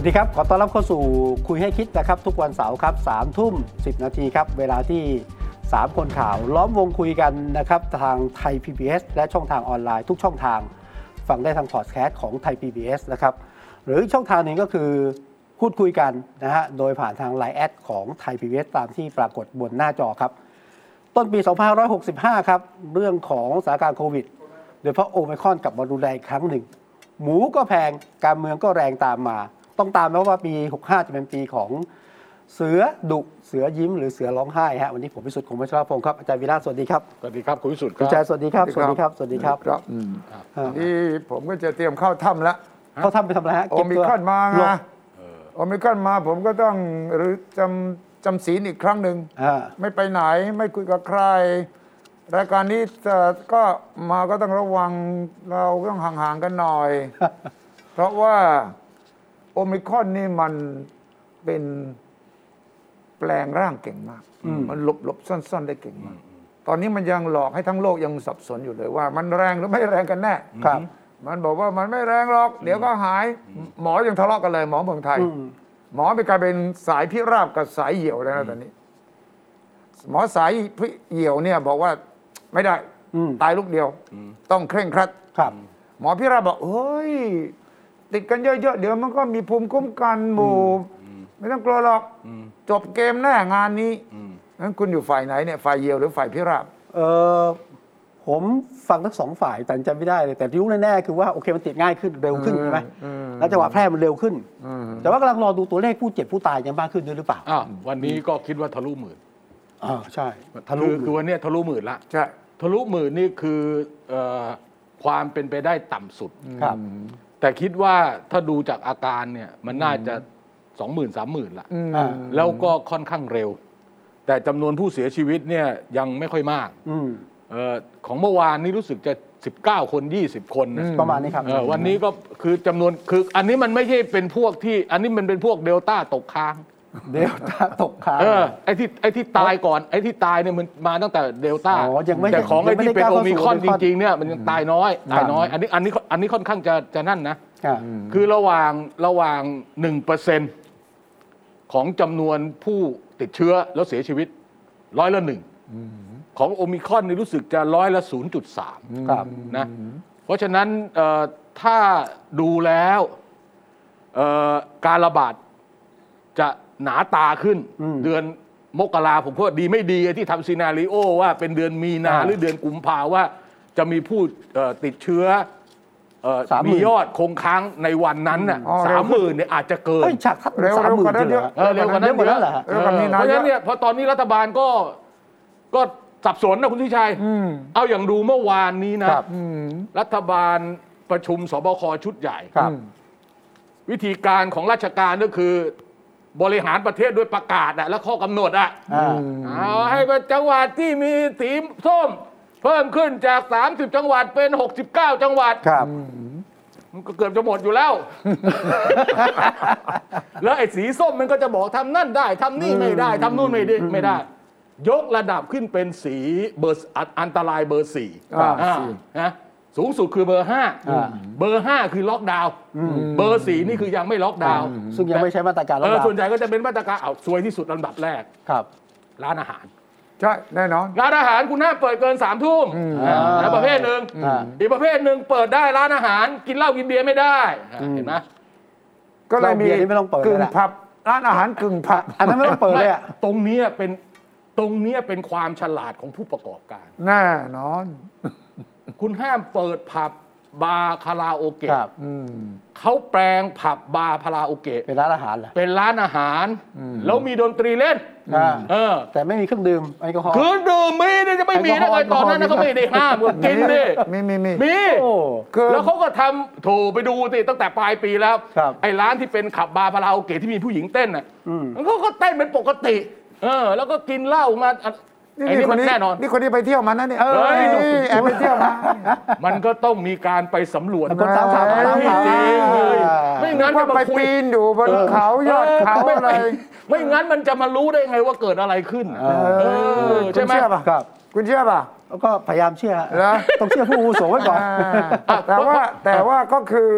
วัสดีครับ ขอต้อนรับเข้าสู่คุยให้คิดนะครับ ทุกวันเสาร์ครับสามทุ่มสิบนาทีครับ เวลาที่ 3 คนข่าว ล้อมวงคุยกันนะครับ ทางไทย PBS และช่องทางออนไลน์ทุกช่องทาง ฟังได้ทางพอดแคสต์ของไทย PBS นะครับ หรือช่องทางหนึ่งก็คือพูดคุยกันนะฮะ โดยผ่านทาง LINE add ของไทย PBS ตามที่ปรากฏบนหน้าจอครับ ต้นปี 2565 ครับ เรื่องของสถานการณ์โควิด โดยเฉพาะโอไมครอนกลับมารุนแรงอีกครั้งหนึ่ง หมูก็แพงการเมืองก็แรงตามมา ต้องตามนะว่าปี 65 จะเป็นปีของเสือดุเสือยิ้มหรือเสือร้องไห้ฮะวันนี้ผมพิสุทธิ์คงไม่ชราพงศ์ครับอาจารย์วีระสวัสดีครับสวัสดีครับคุณวิสุทธิ์คคุณรับชายสวัสดีครับสวัสดีครับสวัสดีครับครับอืมอ่านี่ผมก็จะเตรียมเข้าถ้ำแล้วเขาทำไปทำอะไรฮะโอเก็บมิตัวครอนมาหลไงบโอมิครอนมาผมก็ต้องหรือจำจำศีลอีกครั้งหนึ่งอ่าไม่ไปไหนไม่คุยกับใคร รายการนี้จะก็มาก็ต้องระวังเราต้องห่างๆกันหน่อย เพราะว่า โอมิครอนนี่มันเป็นแปลงร่างเก่งมาก มันหลบหลบซ่อน ๆ ได้เก่งมาก ตอนนี้มันยังหลอกให้ทั้งโลกยังสับสนอยู่เลยว่า มันแรงหรือไม่แรงกันแน่ครับ มันบอกว่ามันไม่แรงหรอก เดี๋ยวก็หาย หมอยังทะเลาะกันเลย หมอเมืองไทยอืมหมอไปกลายเป็นสายพิราบกับสายเหี่ยวแล้วนะตอนนี้ หมอสายพิเหี่ยวเนี่ยบอกว่าไม่ได้อืมตายลูกเดียว ต้องเคร่งครัดครับหมอพิราบบอกเฮ้ย ติดกันเยอะๆ เดี๋ยวมันก็มีภูมิคุ้มกันหมู่ไม่ต้องกลัวหรอกจบเกมแน่งานนี้นั้นคุณอยู่ฝ่ายไหนเนี่ยฝ่ายเหี่ยวหรือฝ่ายพิราบเออผมฟังทั้งสองฝ่ายแต่จำไม่ได้เลยแต่ที่รู้แน่ๆคือว่าโอเคมันติดง่ายขึ้นเร็วขึ้นใช่ไหมอืมแล้วจังหวะแพร่มันเร็วขึ้นอืมแต่ว่ากำลังรอดูตัวเลขผู้เจ็บผู้ตายยังมากขึ้นด้วยหรือเปล่าอ้าววันนี้ก็คิดว่าทะลุหมื่นอ่าใช่ทะลุคือคือวันเนี้ยทะลุหมื่นละใช่ทะลุหมื่นนี่คือเอ่อความเป็นไปได้ต่ำสุดครับ แต่คิดว่าถ้าดูจากอาการเนี่ยมันน่าจะสองหมื่นสามหมื่นละอืมอ่า แล้วก็ค่อนข้างเร็ว แต่จำนวนผู้เสียชีวิตเนี่ยยังไม่ค่อยมากอืมเออของเมื่อวานนี้รู้สึกจะ 19 คน 20 คนนะ ประมาณนี้ครับ เออวันนี้ก็คือจำนวนคืออันนี้มันไม่ใช่เป็นพวกที่ อันนี้มันเป็นพวกเดลต้าตกค้าง เดลต้าตกค้างเออไอ้ที่ไอ้ที่ตายก่อนไอ้ที่ตายเนี่ยมันมาตั้งแต่เดลต้าอ๋อยังไม่แต่ของยัไอ้งไม่ที่เป็นได้ก้าวโอเข้าสู่มิครอนโอมิจครอนริงๆเนี่ยมันยังตายน้อยตายน้อย อันนี้อันนี้อันนี้ค่อนข้างจะจะนั่นนะอ่าคือระหว่างระหว่างหนึ่งเปอร์เซ็นของจำนวนผู้ติดเชื้อแล้วเสียชีวิตร้อยละหนึ่งของโอมิครอนนี่รู้สึกจะร้อยละศูนย์จุดสามครับนะเพราะฉะนั้นเอ่อถ้าดูแล้วเอ่อการระบาดจะ หนาตาขึ้นอืมเดือนมกราผมว่าดีไม่ดีที่ทำซีนารีโอว่าเป็นเดือนมีนาอ่าหรือเดือนกุมภาว่าจะมีผู้เอ่อติดเชื้อเอ่อ30,000มียอดคงค้างในวันนั้นน่ะอ๋อสามหมื่นเนี่ยอาจจะเกินเฮ้ยฉากทัดเร็วสามหมื่นเร็วกว่านั้นจริงเหรอเยอะเออเร็วกว่านั้นเยอะกว่านั้นเหรอฮะเร็วกว่านี้นะเพราะฉะนั้นเนี่ยพอตอนนี้รัฐบาลก็ก็สับสนนะคุณทิชัยอืมเอาอย่างดูเมื่อวานนี้นะครับอืมรัฐบาลประชุมสบคชุดใหญ่ครับวิธีการของราชการก็คือ บริหารประเทศด้วยประกาศอะและข้อกำหนดอะอ่าเอาให้เป็นจังหวัดที่มีสีส้ม เพิ่มขึ้นจาก 30 จังหวัดเป็น 69 จังหวัดครับมันก็เกือบจะหมดอยู่แล้ว แล้วไอ้สีส้มมันก็จะบอกทำนั่นได้ทำนี่ไม่ได้ทำนู่นไม่ได้ไม่ได้ ยกระดับขึ้นเป็นสีเบอร์อันอันตรายเบอร์สี่อ่าอ่าสี่นะ สูงสุดคือเบอร์ห้าอ่า เบอร์ห้าคือล็อกดาวน์เบอร์สี่นี่คือยังไม่ล็อกดาวน์ซึ่งยังไม่ใช้มาตรการเอล็อกอดาวส่วนน์ใหญ่ก็จะเป็นมาตรการเอาซวยที่สุดลำดับแรก ครับ ร้านอาหาร ใช่แน่นอน ร้านอาหารคุณห้ามเปิดเกินสามทุ่มอ่าแล้วประเภทหนึ่งอ่า อีกประเภทหนึ่งเปิดได้ร้านอาหารกินเหล้ากินเบียร์ไม่ได้อะเห็นไหม ก็เลยมีเราเบียร์นี่ไม่ต้องเปิดกึ่งแล้วแหละผับร้านอาหารกึ่งผับอันนั้นไม่ต้องเปิดเลยอะตรงเนี้ยเป็นตรงเนี้ยเป็นความฉลาดของผู้ประกอบการ แน่นอน คุณห้ามเปิดผับบาร์คาราโอเกะครับอืมเขาแปลงผับบาร์คาราโอเกะเป็นร้านอาหารเหรอ เป็นร้านอาหาร อืม แล้วมีดนตรีเล่น อ่า เออ แต่ไม่มีเครื่องดื่มแอลกอฮอล์ คือดื่มมีนี่จะไม่มีได้ไงแอลกตออนฮอล์นั้นนะเขาไม่ได้ห้ามก็กินดิมีมีมี มี โอ้ คือ แล้วเขาก็ทำโถไปดูสิตั้งแต่ปลายปีแล้ว ครับไอ้ร้านที่เป็นขับบาร์คาราโอเกะที่มีผู้หญิงเต้นน่ะอืม มันเขาก็เต้นเป็นปกติ เออ แล้วก็กินเหล้ามาอะ ไอ้นี่มันแน่นอน นี่คนที่ไปเที่ยวมานะเนี่ยเออเฮ้ยแอบไปเที่ยวมา มันก็ต้องมีการไปสำรวจมันก็ตามข่าวตามข่าวจริงๆเลยไม่งั้นจะว่ามาไปคุยปีนอยู่บนเขายอดเขาไม่อะไรไม่งั้นมันจะมารู้ได้ไงว่าเกิดอะไรขึ้นเออเออใช่ไหมคุณเชื่อป่ะครับคุณเชื่อป่ะแล้วก็พยายามเชื่อเหรอต้องเชื่อผู้อาวุโสไว้ก่อนอ่าแต่ว่าแต่ว่าก็คือ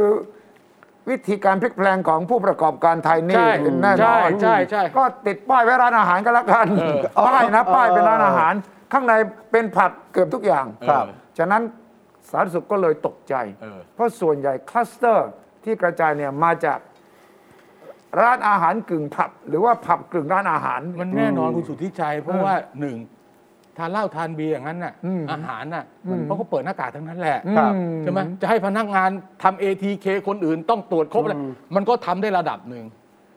วิธีการพลิกแปลงของผู้ประกอบการไทยนี่ใช่แน่นใช่อนใช่ใช่ก็ติดป้ายไว้ร้านอาหารก็แล้วกันเออป้ายนะป้ายเป็นร้านอาหาร ข้างในเป็นผับเกือบทุกอย่างครับ ฉะนั้นสาธารณสุขก็เลยตกใจ เออ เพราะส่วนใหญ่คลัสเตอร์ที่กระจายเนี่ยมาจากร้านอาหารกึ่งผับ หรือว่าผับกึ่งร้านอาหาร มันแน่นอนคุณสุทธิชัย เพราะว่าหนึ่ง ทานเหล้าทานเบียร์อย่างนั้นน่ะอืมอาหารน่ะเขาก็เปิดหน้ากากทั้งนั้นแหละครับอืใช่ไหมจะให้พนักงานทำ ATK คนอื่นต้องตรวจครบเลยอืมมันก็ทำได้ระดับหนึ่ง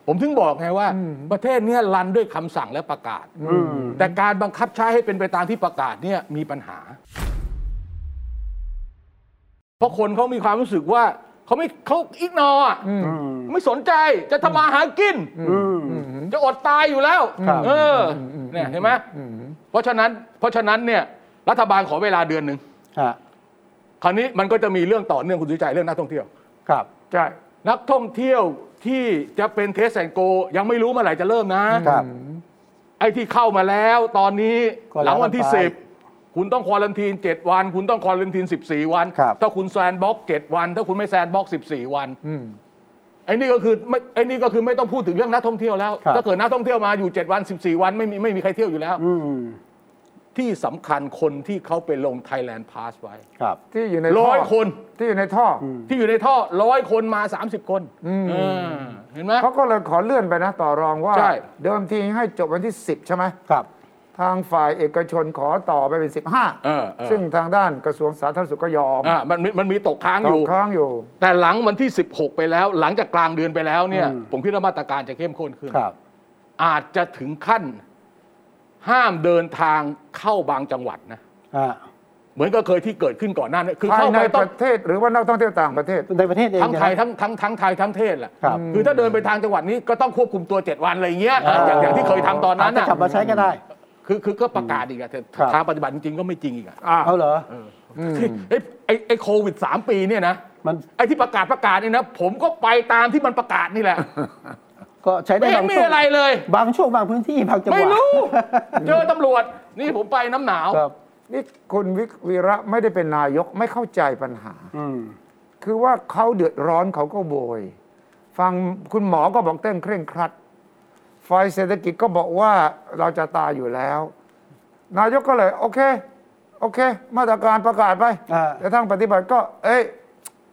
ผมถึงบอกไงว่า ประเทศเนี้ยรันด้วยคำสั่งและประกาศอืมแต่การบังคับใช้ให้เป็นไปตามที่ประกาศเนี่ยมีปัญหา เพราะคนเขามีความรู้สึกว่าเขาไม่เขาอิกนออะอืมไม่สนใจจะทำมาหากินอืมจะอดตายอยู่แล้วครับเอออเนี่ยเห็นไหม เพราะฉะนั้นเพราะฉะนั้นเนี่ยรัฐบาลขอเวลาเดือนหนึ่งฮะคราวนี้มันก็จะมีเรื่องต่อเนื่องคุณสุทธิชัยเรื่องนักท่องเที่ยว ครับ ใช่ นักท่องเที่ยวที่จะเป็น Test and Go ยังไม่รู้เมื่อไหร่จะเริ่มนะ ครับ ไอ้ที่เข้ามาแล้วตอนนี้ก็หลังวันที่แล้วกันไป10คุณต้อง quarantine 7 วัน คุณต้อง quarantine 14 วัน ครับ ถ้าคุณ sandbox 7 วัน ถ้าคุณไม่ sandbox 14 วัน อืม ไอ้นี่ก็คือไม่ไอ้นี่ก็คือไม่ต้องพูดถึงเรื่องนักท่องเที่ยวแล้ว ครับ ถ้าเกิดนักท่องเที่ยวมาอยู่ 7 วัน 14 วันไม่มีไม่มีใครเที่ยวอยู่แล้ว อืมที่สำคัญคนที่เขาไปลง Thailand Pass ไว้ ครับ ที่อยู่ในท่ร้อยคน ที่อยู่ในท่ออที่อยู่ในท่อร้อยคนมา 30 คนเออเห็นไหม เขาก็เลยขอเลื่อนไปนะต่อรองว่า ใช่ เดิมทีให้จบวันที่ 10 ใช่ไหมครับ ทางฝ่ายเอกชนขอต่อไปเป็น เออเออ15 ซึ่งทางด้านกระทรวงสาธารณสุขก็ยอมอ่ามันมีมันมีตกค้างตอยู่ กค้างอยู่ แต่หลังวันที่ 16 ไปแล้ว หลังจากกลางเดือนไปแล้วเนี่ย อืม ผมคิดว่ามาตรการจะเข้มข้นขึ้น ครับ อาจจะถึงขั้น ห้ามเดินทางเข้าบางจังหวัดนะฮะเหมือนก็เคยที่เกิดขึ้นก่อนหน้านี้คือภายเข้าในไปปต้อง ระเทศหรือว่านักท่องเที่ยวต่างประเทศ ในประเทศเองทั้งไทยนะทั้งทั้งทั้งไทยทั้งเทศแหละครับ คือถ้าเดินไปทางจังหวัดนี้ก็ต้องควบคุมตัว 7 วันอะไรอย่างเงี้ยอย่างอย่างที่เคยทำตอนนั้นอาจน่ะจะกลับมาใช้ก็ได้ คือคือก็ประกาศอีกอะแต่ครับ ทางปฏิบัติจริงๆก็ไม่จริงอีกอะอ่าเอาเหรอไอ้ไอ้ไอ้โควิด3ปีเนี่ยนะ มันไอ้ที่ประกาศประกาศนี่นะ ผมก็ไปตามที่มันประกาศนี่แหละ ก็ใช้ได้ไม่เห็บานงมีช่วงอะไรเลย บางช่วงบางพื้นที่บางจังหวะไม่รู้ เจอตำรวจ นี่ผมไปน้ำหนาว ครับ นี่คุณวิกวีระไม่ได้เป็นนายกไม่เข้าใจปัญหา อืม คือว่าเขาเดือดร้อนเขาก็โบยฟังคุณหมอก็บอกเต้นเคร่งครัด ฝ่ายเศรษฐกิจก็บอกว่าเราจะตายอยู่แล้ว นายกก็เลยโอเค โอเค มาตรการประกาศไปอ่า แต่ทางปฏิบัติก็ เอ้ย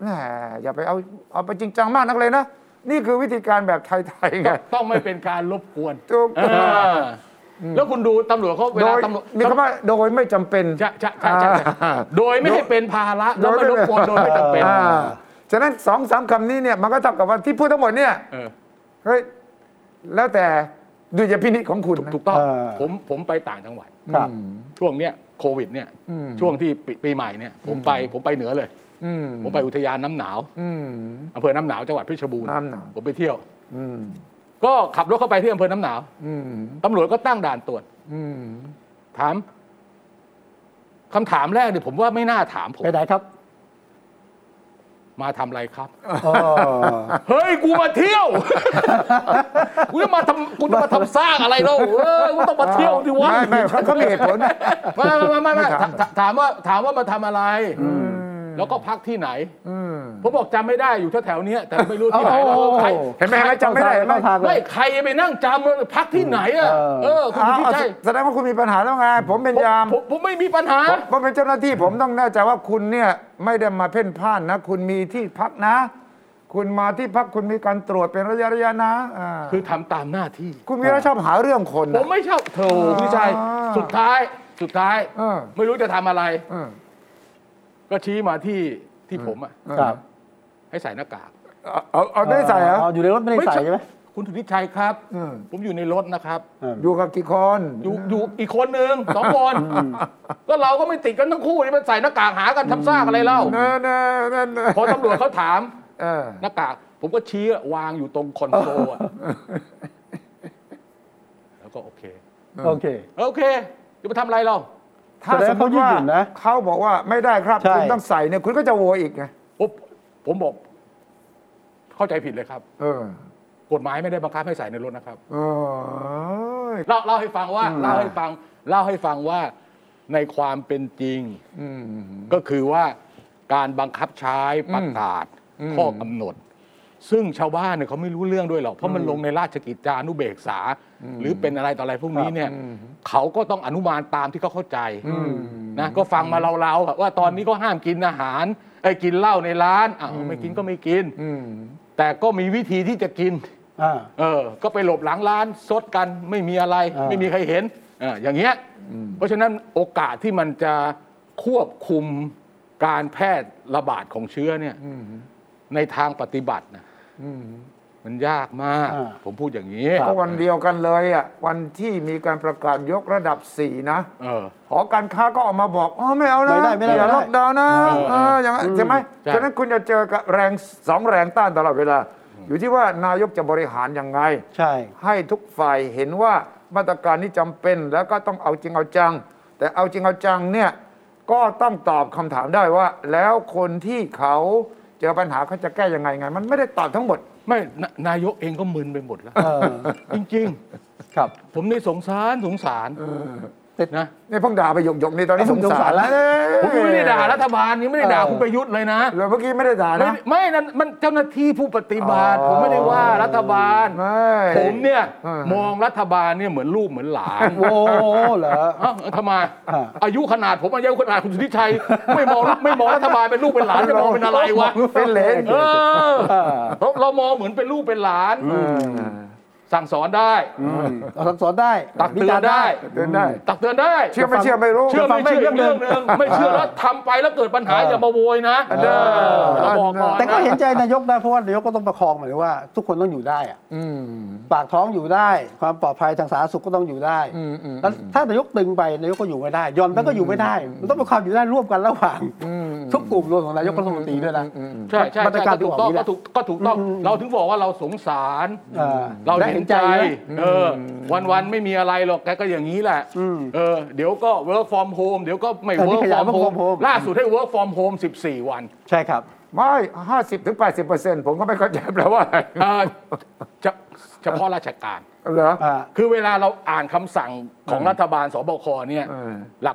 แหมอย่าไปเอาเอาไปจริงจังมากนักเลยนะ นี่คือวิธีการแบบไทยๆไง ต้องไม่เป็นการรบกวนถูกเออแล้วคุณดูตำรวจเขาเวโดลายตำรวจมีคำว่าโดยไม่จำเป็นใช่ใช่ใช่ใช่ใช่อ่า โดยไม่ให้เป็นภาระแล้วไม่รบกวนโดยไม่จำเป็น อ่าฉะนั้นสองสามคำนี้เนี่ยมันก็เท่ากับว่าที่พูดทั้งหมดเนี่ยเออ เฮ้ย แล้วแต่ดุลยพินิจของคุณนะถูกต้อง เออ ผมผมไปต่างจังหวัด ครับช่วงเนี้ยโควิดเนี่ยอืม ช่วงที่ปีปีใหม่เนี่ยผมไปผมไปเหนือเลย อืมผมไปอุทยานน้ำหนาวอืม อำเภอน้ำหนาวจังหวัดเพชรบูรณ์น้ำหนาว ผมไปเที่ยว อืมก็ขับรถเข้าไปที่อำเภอน้ำหนาวอืมตำรวจก็ตั้งด่านตรวจ อืมถามคำถามแรกเนี่ยผมว่าไม่น่าถามผม ไปไหนครับ มาทำอะไรครับอ๋อเฮ้ย กูมาเที่ยว กูจะมาทำกูจะมาทำสร้างอะไรเล่าเออกูต้องมาเที่ยวดิวะไม่ไม่เขาเขามีเหตุผล ไม่ไม่ไม่ไม่ไม่ไม่ถามถามถามว่าถามว่ามาทำอะไร แล้วก็พักที่ไหนอืมผมบอกจำไม่ได้อยู่แถวๆเนี้ยแต่ไม่รู้ที่ไหนแล้วโอ้โหใครเห็นไหมเห็นไหมจำไม่ได้เห็นไหมเข้าทางเลไม่ยใครไปนั่งจำว่าพักที่ไหนอะเออเออคุณอ้าวพี่ใช่แสดงว่าคุณมีปัญหาแล้วไงผมเป็นยามผมผมไม่มีปัญหาผมผมเป็นเจ้าหน้าที่ผมต้องแน่ใจว่าคุณเนี่ยไม่ได้มาเพ่นพ่านนะ คุณมีที่พักนะคุณมาที่พักคุณมีการตรวจเป็นระยะระยะนะอ่าคือทำตามหน้าที่ คุณวีระชอบหาเรื่องคนผนะมไม่ชอบโถพี่ชัยอ่าสุดท้ายสุดท้ายเออไม่รู้จะทำอะไรเออ ก็ชี้มาที่ที่ผมอะครับ ให้ใส่หน้ากากเอาเอาเอาได้ใส่เหรอ เอาอยู่ในรถไม่ได้ใส่ใช่ไหมคุณสุทธิชัยครับ อืม ผมอยู่ในรถนะครับอืมอยู่กับกี่คน อยู่อยู่อีกคนหนึ่งสองคนก็เราก็ไม่ติดกันทั้งคู่นี่มันใส่หน้ากากหากันทำซากอะไรเล่าเน่เน่เน่เน่พอตำรวจเขาถาม เออหน้ากากผมก็ชี้วางอยู่ตรงคอนโซลอะแล้วก็โอเค โอเค โอเคจะไปทำอะไรเรา ถ้าแสดงสมมติเขายืดว่าหยุ่นนะเขาบอกว่าไม่ได้ครับใช่คุณต้องใส่เนี่ยคุณก็จะโวยอีกไงปุ๊บผมบอก เข้าใจผิดเลยครับ เออกฎหมายไม่ได้บังคับให้ใส่ในรถนะครับเออเล่าเล่าให้ฟังว่าอืมเล่าให้ฟังเล่าให้ฟังว่าในความเป็นจริงอืมก็คือว่าการบังคับใช้ประกาศอืมข้อกำหนด ซึ่งชาวบ้านเนี่ยเขาไม่รู้เรื่องด้วยหรอก เพราะมันลงในราชกิจจานุเบกษา หรือเป็นอะไรต่ออะไรพวกนี้เนี่ยอืมเขาก็ต้องอนุมานตามที่เขาเข้าใจอืมนะก็ฟังมาเราๆอะว่าตอนนี้ก็ห้ามกินอาหารไอ้ยกินเหล้าในร้านอ้าวอืมไม่กินก็ไม่กินอืมแต่ก็มีวิธีที่จะกินอ่าเออ ก็ไปหลบหลังร้านซดกันไม่มีอะไรอ่าไม่มีใครเห็นเอออย่างเงี้ยเพราะฉะนั้นโอกาสที่มันจะควบคุมการแพร่ระบาดของเชื้อเนี่ยอืมในทางปฏิบัตินะอื มมันยากมากอ่าผมพูดอย่างนี้ก็วันเดียวกันเลยอะวันที่มีการประกาศยกระดับสี่นะเออหอการค้าก็ออกมาบอกอ๋อไม่เอานะไม่ได้ไม่ได้อย่าไม่ได้ล็อกดาวน์นะเออเอออย่างนั้นใช่ไหมใช่ฉะนั้นคุณจะเจอกับแรงสองแรงต้านตลอดเวลา อยู่ที่ว่านายกจะบริหารยังไง ใช่ ให้ทุกฝ่ายเห็นว่ามาตรการนี้จำเป็นแล้วก็ต้องเอาจริงเอาจัง แต่เอาจริงเอาจังเนี่ยก็ต้องตอบคำถามได้ว่า แล้วคนที่เขา เจอปัญหาเขาจะแก้ยังไงไง มันไม่ได้ตอบทั้งหมด ไม่นนายกเองก็มึนไปหมดแล้วเออจริงครับๆผมนี่สงสารสงสาร นะนี่เพิ่งด่าไปหยกหยกๆนี่ตอนนี้เอ้าสงสารแล้วผมยังไม่ได้ด่ารัฐบาลยังไม่ได้ด่าเออคุณประยุทธ์เลยนะเลยเมื่อกี้ไม่ได้ด่าไม่นะไม่นั่นมันเจ้าหน้าที่ผู้ปฏิบัติอ๋อผมไม่ได้ว่ารัฐบาลไม่ผมเนี่ยเออมองรัฐบาลเนี่ยเหมือนลูกเหมือนหลานโอ้เหรอเอ้าทำไมอ่าอายุขนาดผมอายุขนาดคุณสุทธิชัย ไม่มองไม่มองรัฐบาลเป็นลูกเป็นหลานจะมองเป็นอะไรวะเป็นเหลนเออเออเราเรามองเหมือนเป็นลูกเป็นหลานเออ สั่งสอนได้อืมเราสอนได้ตักเตือนได้ เดินได้ ตักเตือนได้ เชื่อไม่เชื่อไม่รู้ เชื่อไม่เชื่ออีกเรื่องหนึ่งไม่เชื่อแล้วทำไปแล้วเกิดปัญหาอย่ามาโวยนะเออเราบอกก่อนแต่ก็เห็นนะใจนายกนะเพราะว่านายกก็ต้องประคองหมายถึงว่า ทุกคนต้องอยู่ได้อะอืมปากท้องอยู่ได้ ความปลอดภัยทางสาธารณสุขก็ต้องอยู่ได้อืมอืมแล้วถ้านายกตึงไปนายกก็อยู่ไม่ได้ยอมแล้วก็อยู่ไม่ได้มันต้องเป็นความอยู่ได้ร่วมกันระหว่างอืมทุกกลุ่มรวมของนายกรัฐมนตรีด้วยนะอืมใช่ใช่มาตรใช่การก็ถูกต้องที่ออกนี่แหก็ละถูกก็ถูกต้องอืมเราถึงบอกว่าเราสงสารเออเราและเห็นใจนะเออ วันวันๆไม่มีอะไรหรอกแกก็อย่างนี้แหละอืมเออเดี๋ยวก็ work from home เดี๋ยวก็ไม่เออนี่ work ขยาย from work from home home ล่าสุดให้ work from home 14 วัน ใช่ครับไม่ห้าสิบถึงแปดสิบเปอร์เซ็นต์ผมก็ไม่เข้าใจแปลว่าอะไรเออจะเฉพาะราชการเหรออ่าคือเวลาเราอ่านคำสั่งของรัฐบาลสบคเนี่ยเออ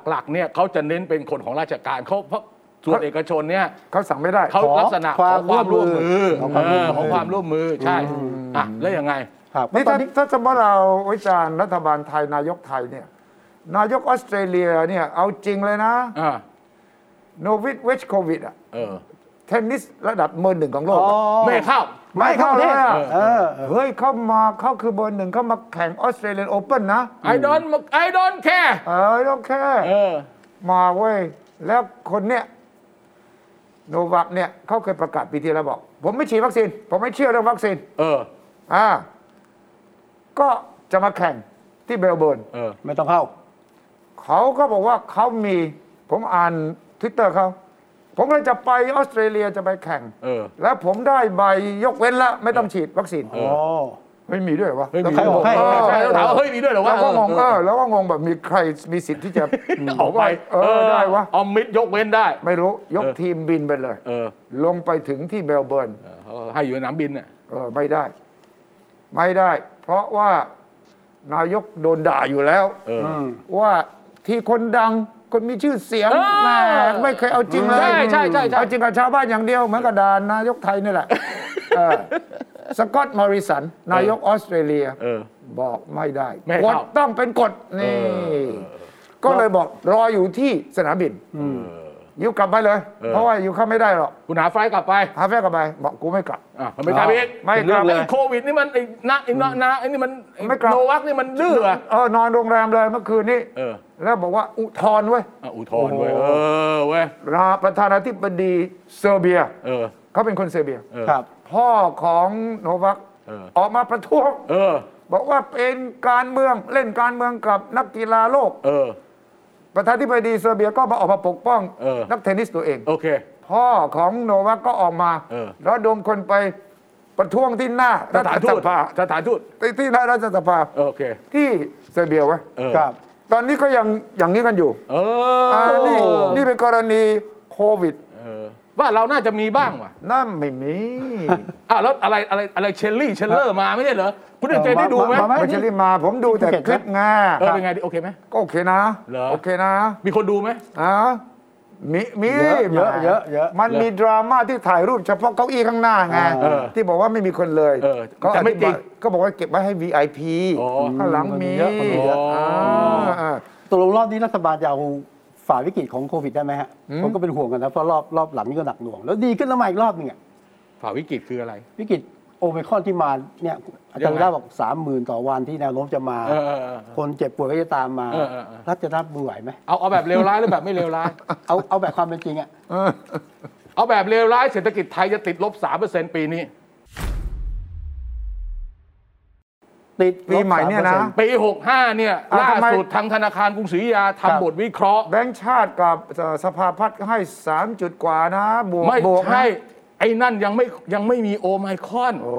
หลักๆเนี่ยเขาจะเน้นเป็นคนของราชการเขาเพราะส่วนเอกชนเนี่ยเขาสั่งไม่ได้เขาขอลักษณะความขอความร่วมมือร่วมมือเออขอความร่วมมือใช่อะแล้วยังไง ครับนี่ตอถ้านนี้ถ้าสมมติเราวิจารณ์รัฐบาลไทยนายกไทยเนี่ย นายกออสเตรเลียเนี่ยเอาจริงเลยนะอ่าโนวิดเวชโควิดอะเออเทนนิสระดับมือหนึ่งของโลกอ๋ออะไม่ให้เข้า ไม่เข้าประเทศเลยอะเออเฮ้ยเข้ามาเขาคือเบอร์หนึ่งเขามาแข่งออสเตรเลียนโอเพ่นนะ I don't I don't care เออโอเคเออมาเว้ย แล้วคนเนี้ยโนวัคเนี่ยเขาเคยประกาศปีที่แล้วบอก ผมไม่ฉีดวัคซีน ผมไม่เชื่อเรื่องวัคซีน เออ อ่า ก็จะมาแข่งที่เมลเบิร์นเออ ไม่ต้องเข้า เขาก็บอกว่าเขามีผมอ่านทวิตเตอร์เขาผมเลยจะไปออสเตรเลียจะไปแข่ง เออ แล้วผมได้ใบยกเว้นแล้วไม่ต้องฉีดวัคซีนเออ๋อไม่มีด้วยเหรอวะไม่มีใครบอกให้เออใช่เราถามว่าเฮ้ยมีด้วยเหรอวะเราก็งงเออแล้วก็งงแบบมีใครมีสิทธิ์ที่จะออกไปเออได้วะเอามิดยกเว้นได้ ไม่รู้ยกเออทีมบินไปเลย เออลงไปถึงที่เบลเบิร์นเออเขาให้อยู่ในสนามบินเนี่ยเออไม่ได้ ไม่ได้ เพราะว่านายกโดนด่าอยู่แล้วเอออืมว่าที่คนดังคนมีชื่อเสียงเออแม่ไม่เคยเอาจริงเลยใช่ใช่ใช่ใช่เอาจริงกับชาวบ้านอย่างเดียวเหมือนกับดานนายกไทยนี่แหละเออสกอตต์มอริสัน นายกออสเตรเลียเออบอกไม่ได้ไม่ให้กฎเข้าต้องเป็นกฎนี่ ก็เลยบอกรออยู่ที่สนามบินอ ยู่กลับไปเลยเออเพราะว่าอยู่เข้าไม่ได้หรอกคุณหาไฟล์กลับไปหาแฟนกลับไปบอกกูไม่กลับ อะมันไม่กลับอีกไม่เป็นกลับเรื่องเลยโควิดนี่มันไอ้นะไอ้นะนะไอ้นี่มันอ้ไม่กลับ โนวัคนี่มันดื้ออะเออนอนโรงแรมเลยเมื่อคืนนี้เออแล้วบอกว่าอุทธรณ์เว้ยอะอุทธรณ์เว้ยเออเว้ยราประธานาธิบดีเซอร์เบีย เออ เขาเป็นคนเซอร์เบีย เออ ครับ พ่อของโนวัคเออ ออกมาประท้วงเออ บอกว่าเป็นการเมืองเล่นการเมืองกับนักกีฬาโลก เออ ประธานาธิบดีเซอร์เบียก็มาออกมาปกป้องเออ นักเทนนิสตัวเอง โอเค พ่อของโนวัคก็ออกมาเออ แล้วระดมคนไปประท้วงที่หน้าสรัถานฐทูสตภาสถานทูตที่ที่หน้ารัฐสภาโอเค ที่เซอร์เบียเว้ยเออ ครับ ตอนนี้ก็ยังอย่างนี้กันอยู่เอออ่านี่นี่เป็นกรณีโควิดเออ ว่าเราน่าจะมีบ้างว่ะนั่นไม่มีอะแล้วอะไรอะไรอะไรเชลลี่เชลเลอร์มาไม่ใช่เหรอคุณเอกใจได้ดูไหมมาไม่ใช่รีบมา ผมดูแต่คลิปไงเออเป็นไงดิโอเคไหมก็โอเคนะเหรอโอเคนะ มีคนดูไหมอ่ามีมีเยอะเยอะมาเยอะเยอะมันมีดราม่าที่ถ่ายรูปเฉพาะเก้าอี้ข้างหน้าไงเออที่บอกว่าไม่มีคนเลยเออก็แต่ไม่จริงอธิบายก็บอกว่าเก็บไว้ให้ VIP อ๋อข้างหลังมีคนเยอะคนเยอะอ๋ออ่าอ่าตกลงรอบนี้รัฐบาลจะเอา ฝ่าวิกฤตของโควิดได้ไหมฮะอืมผมก็เป็นห่วงกันนะเพราะรอบรอบหลังนี่ก็หนักหน่วง แล้วดีขึ้นแล้วมาอีกรอบหนึงอะฝ่าวิกฤตคืออะไร วิกฤตโอไมครอนที่มาเนี่ยอาจารย์วิระบอกสามหมื่นต่อวันที่แนวโน้มจะมาเออเออเออคนเจ็บป่วยก็จะตามมาเออเออเออรัฐจะรับมือไหวไหมเอาเอาแบบเลวร้ายหรือแบบไม่เลวร้าย เอาเอาแบบความเป็นจริงอะเออเอาแบบเลวร้ายเศรษฐกิจไทยจะติดลบ3%ปีนี้ติ ดปีใหม่เนี่ยนะ3%ปี 65 เนี่ยอะล่าทำไม สุดทางธนาคารกรุงศรีอยุธยาครับ ทำบทวิเคราะห์ แบงค์ชาติกับเอ่อสภาพัฒน์ให้ 3 จุดกว่านะ บวกไม่บวกนะใช่ไอ้นั่นยังไม่ยังไม่มีโอไมครอน โอ้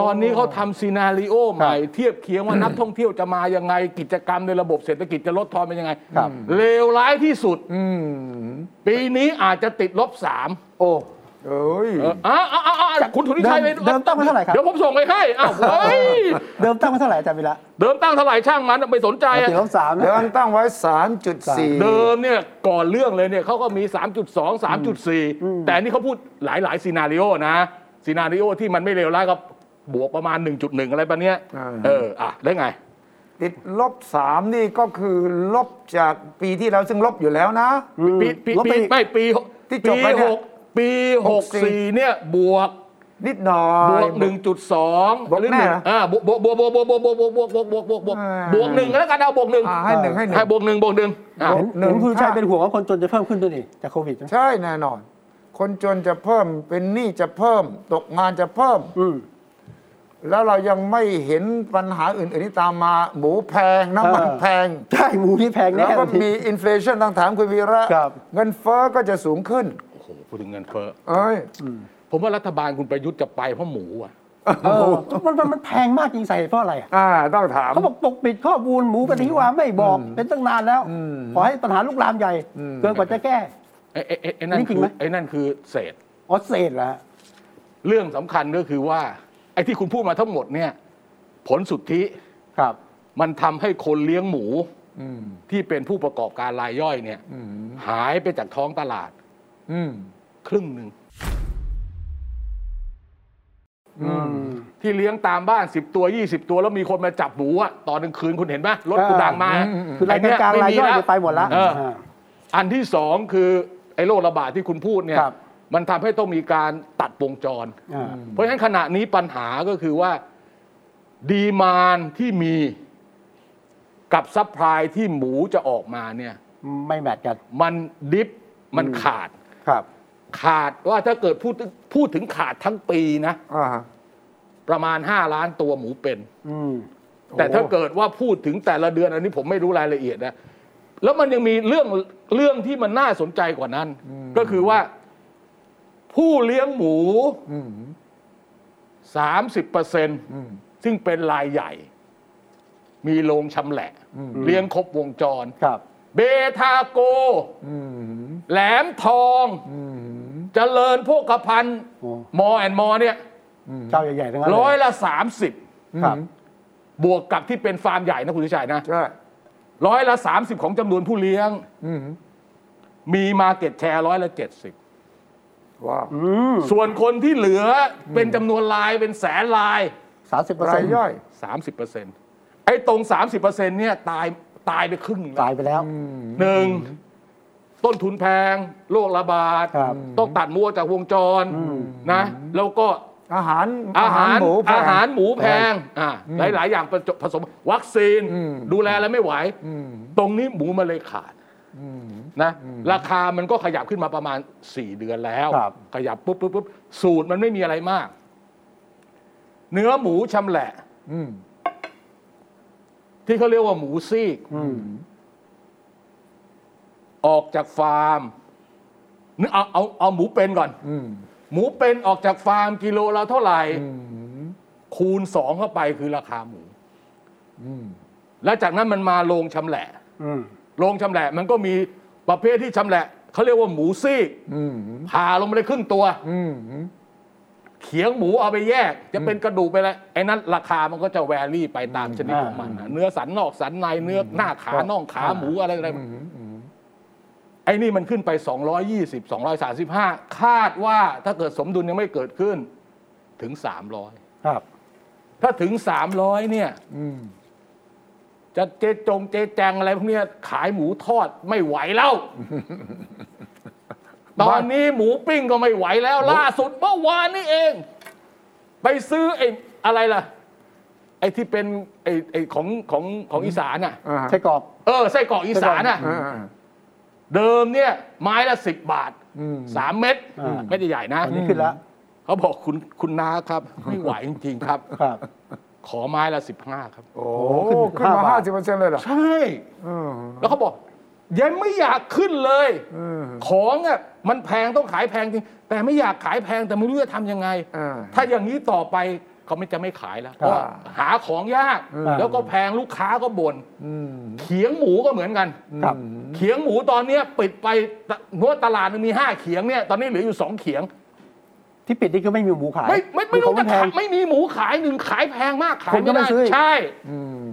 ตอนนี้เขาทำซีนารีโอใหม่ เทียบเคียงว่านักท่องเที่ยวจะมายังไงกิจกรรมในระบบเศรษฐกิจจะลดทอนเป็นยังไงครับ เลวร้ายที่สุด อืมปีนี้อาจจะติดลบสามโอ้เอ้ย เอออะอะอะอะคุณสุทธิชัยเดิมเดิมตั้งไว้เท่าไหร่ครับเดี๋ยวผมส่งไปให้อ้าวเฮ้ยเดิมตั้งไว้เท่าไหร่อาจารย์วิระเดิมตั้งเท่าไหร่ช่างมันไม่สนใจอะติดลบสามนะเดิมตั้งไว้3.4เดิมเนี่ยก่อนเรื่องเลยเนี่ยเขาก็มี3.2 3.4แต่อันนี่เขาพูดหลายๆ scenario นะ scenario ที่มันไม่เลวร้ายก็บวกประมาณ 1.1 อะไรประเนี้ยอ่าเอออะได้ไง ติดลบ3นี่ก็คือลบจากปีที่แล้วซึ่งลบอยู่แล้วนะปีปีลบไปปีไม่ปีที่จบปีไปเนี่ยหก ปีหกสี่เนี่ยบวกนิดหน่อบวยกหนึ่งจุดสองบวกหรือแน่หนึ่งเหรออ่าบวกบวกบวกบวกบวกบวกบวกบวกบวกบวกบวกบวกบวกอ่าบวกหนึ่งแล้วกันเอาบวกหนึ่งอ่าให้หนึ่งให้หนึ่งให้บวกหนึ่งบวกหนึ่งอะบวกเห็นเห็นคุณชัยเป็นห่วงว่าคนจนจะเพิ่มขึ้นด้วยนี่จากโควิดนะใช่แน่นอน คนจนจะเพิ่มเป็นหนี้จะเพิ่ม ตกงานจะเพิ่มอืมแล้วเรายังไม่เห็นปัญหาอื่นๆที่ตามมา หมูแพงน้ำมันเออแพงใช่หมูที่แพงแล้แน่วก็ทีมีอินฟลชันต่างถามคุณวีระครับเงินเฟ้อก็จะสูงขึ้นโอ้โห พูดถึงเงินเฟ้อเอ้ยผมว่ารัฐบาลคุณประยุทธ์จะไปเพราะหมูอะเออมันมันมันแพงมากจริงใส่เพราะอะไรอะอ่าต้องถามเขาบอกปกปิดข้อมูลหมูกะทิว่าไม่บอกเป็นตั้งนานแล้วอืมขอให้ปัญหาลุกลามใหญ่อืมเกินกว่าจะแก้ไอ้ไอ้ไอ้ไอ้นั่นนี่จริคืงอไหมไอ้นั่นคือเศษออสเซดแล้วเรื่องสำคัญก็คือว่า ไอ้ที่คุณพูดมาทั้งหมดเนี่ย ผลสุทธิครับ มันทำให้คนเลี้ยงหมูอืมที่เป็นผู้ประกอบการรายย่อยเนี่ยอืมหายไปจากท้องตลาดอืม ครึ่งหนึ่งอืมที่เลี้ยงตามบ้าน10ตัว20ตัวแล้วมีคนมาจับหมูอะตอนกลางคืนคุณเห็นไหมรถอ่ากูดังมาอืมอืมคือรายการกลางรายย่อยเนี่ยไปหมดละเอออันที่สองคือไอ้โรคระบาดที่คุณพูดเนี่ยครับมันทำให้ต้องมีการตัดวงจรอ่าเพราะฉะนั้นขณะนี้ปัญหาก็คือว่า demand ที่มีกับ supply ที่หมูจะออกมาเนี่ย ไม่ match กัน มัน diff มันขาด ครับ ขาดว่าถ้าเกิดพูดถึงพูดถึงขาดทั้งปีนะอ่าประมาณ5ล้านตัวหมูเป็น อืมแต่ถ้าเกิดว่าพูดถึงแต่ละเดือนอันนี้ผมไม่รู้รายละเอียดนะแล้วมันยังมีเรื่องเรื่องที่มันน่าสนใจกว่านั้น ก็คือว่า ผู้เลี้ยงหมูอืม30เปอร์เซ็นอืมซึ่งเป็นรายใหญ่ มีโรงชำแหละอืมเลี้ยงครบวงจรครับ เบทาโกอืมแหลมทองอืมเจริญโภคภัณฑ์โอ้มอแอนมอเนี่ยเจ้าใหญ่ๆทั้งนั้นเลร้อยยละสามสิบครับบวกกับที่เป็นฟาร์มใหญ่นะคุณชัยนะใช่ร้อยละสามสิบของจำนวนผู้เลี้ยงอืมมีมาเก็ตแชร์ร้อยละเจ็ดสิบว้าวอืมส่วนคนที่เหลือเป็นจำนวนลายเป็นแสนลายสามสิบเปอร์ราเซ็นยต์ย่อยสามสิบเปอร์เซ็นต์ไอ้ตรงสามสิบเปอร์เซ็นต์เนี่ยตาย ตายไปครึ่งหนึ่งแล้วตายไปแล้ว หนึ่งต้นทุนแพงโรคระบาด ครับต้องตัดมัวจากวงจรนะ แล้วก็อาหารอาหารหมูแพง อาหารหมูแพงอ่าหลายหลายๆอย่างผสมผสมวัคซีนอืม ดูแลแล้วไม่ไหว อืมตรงนี้หมูมันเลยขาดอืม นะราคามันก็ขยับขึ้นมาประมาณ 4 เดือนแล้ว ครับ ขยับปุ๊บปุ๊บปุ๊บสูตรมันไม่มีอะไรมาก เนื้อหมูชำแหละ อืม ที่เขาเรียกว่าหมูซีกอืมออกจากฟาร์มนึกเอาเอาเอาหมูเป็นก่อนอืมหมูเป็นออกจากฟาร์มกิโลละเท่าไหร่อืมคูณสองเข้าไปคือราคาหมูอืมแล้วจากนั้นมันมาโรงชำแหละอืมโรงชำแหละมันก็มีประเภทที่ชำแหละเขาเรียกว่าหมูซีกอืมผ่าลงมาได้ครึ่งตัวอืม เขียงหมูเอาไปแยก จะเป็นกระดูกไปแล้วไอ้นั้นราคามันก็จะ vary ไปตามชนิดของมันนะเนื้อสันนอกสันในเนื้อหน้าขาน่องขาหมูอะไรอะไรอืมอืมไอ้นี่มันขึ้นไป 220 235 คาดว่าถ้าเกิดสมดุลยังไม่เกิดขึ้น ถึง 300 ครับ ถ้าถึง 300 เนี่ยอืมจะเจจงเจแจงอะไรพวกเนี้ยขายหมูทอดไม่ไหวแล้ว ตอนนี้หมูปิ้งก็ไม่ไหวแล้ว ล่าสุดเมื่อวานนี่เอง ไปซื้อไอ้อะไรล่ะ ไอ้ที่เป็นไอ้ไอ้ของของของอีสานอะอ่าใช่กรอกเออไส้กรอกอีสานอะอ่าเดิมเนี่ย ไม้ละสิบบาทอืมสามเม็ดอ่าเม็ดใหญ่ๆนะอันนี้ขึ้นแล้วเขาบอกคุณคุณนาครับ ไม่ไหวจริงๆครับครับขอไม้ละสิบห้าครับ โอ้โอ้ขึ้นขึ้นมาห้าบาห้าทสิบเปอร์เซ็นต์เลยเหรอ ใช่อืมแล้วเขาบอก ยังไม่อยากขึ้นเลยอืมของอะมันแพงต้องขายแพงจริงแต่ไม่อยากขายแพงแต่ไม่รู้จะทำยังไงอ่าถ้าอย่างนี้ต่อไปเขาไม่จะไม่ขายแล้วเพครับราะหาของยากอืมแล้วก็แพงลูกค้าก็บ่นอืมเขียงหมูก็เหมือนกันครับเขียงหมูตอนเนี้ยปิดไปงวดตลาดหนึงมีห้าเขียงเนี่ยตอนนี้เหลืออยู่สองเขียง ที่ปิดนี่คือไม่มีหมูขาย ไม่ไม่ไม่ขอรู้งจะแพขางยไม่มีหมูขายหนึ่งขายแพงมากขายคนก็ไม่ไม่ได้ซื้อใช่อืม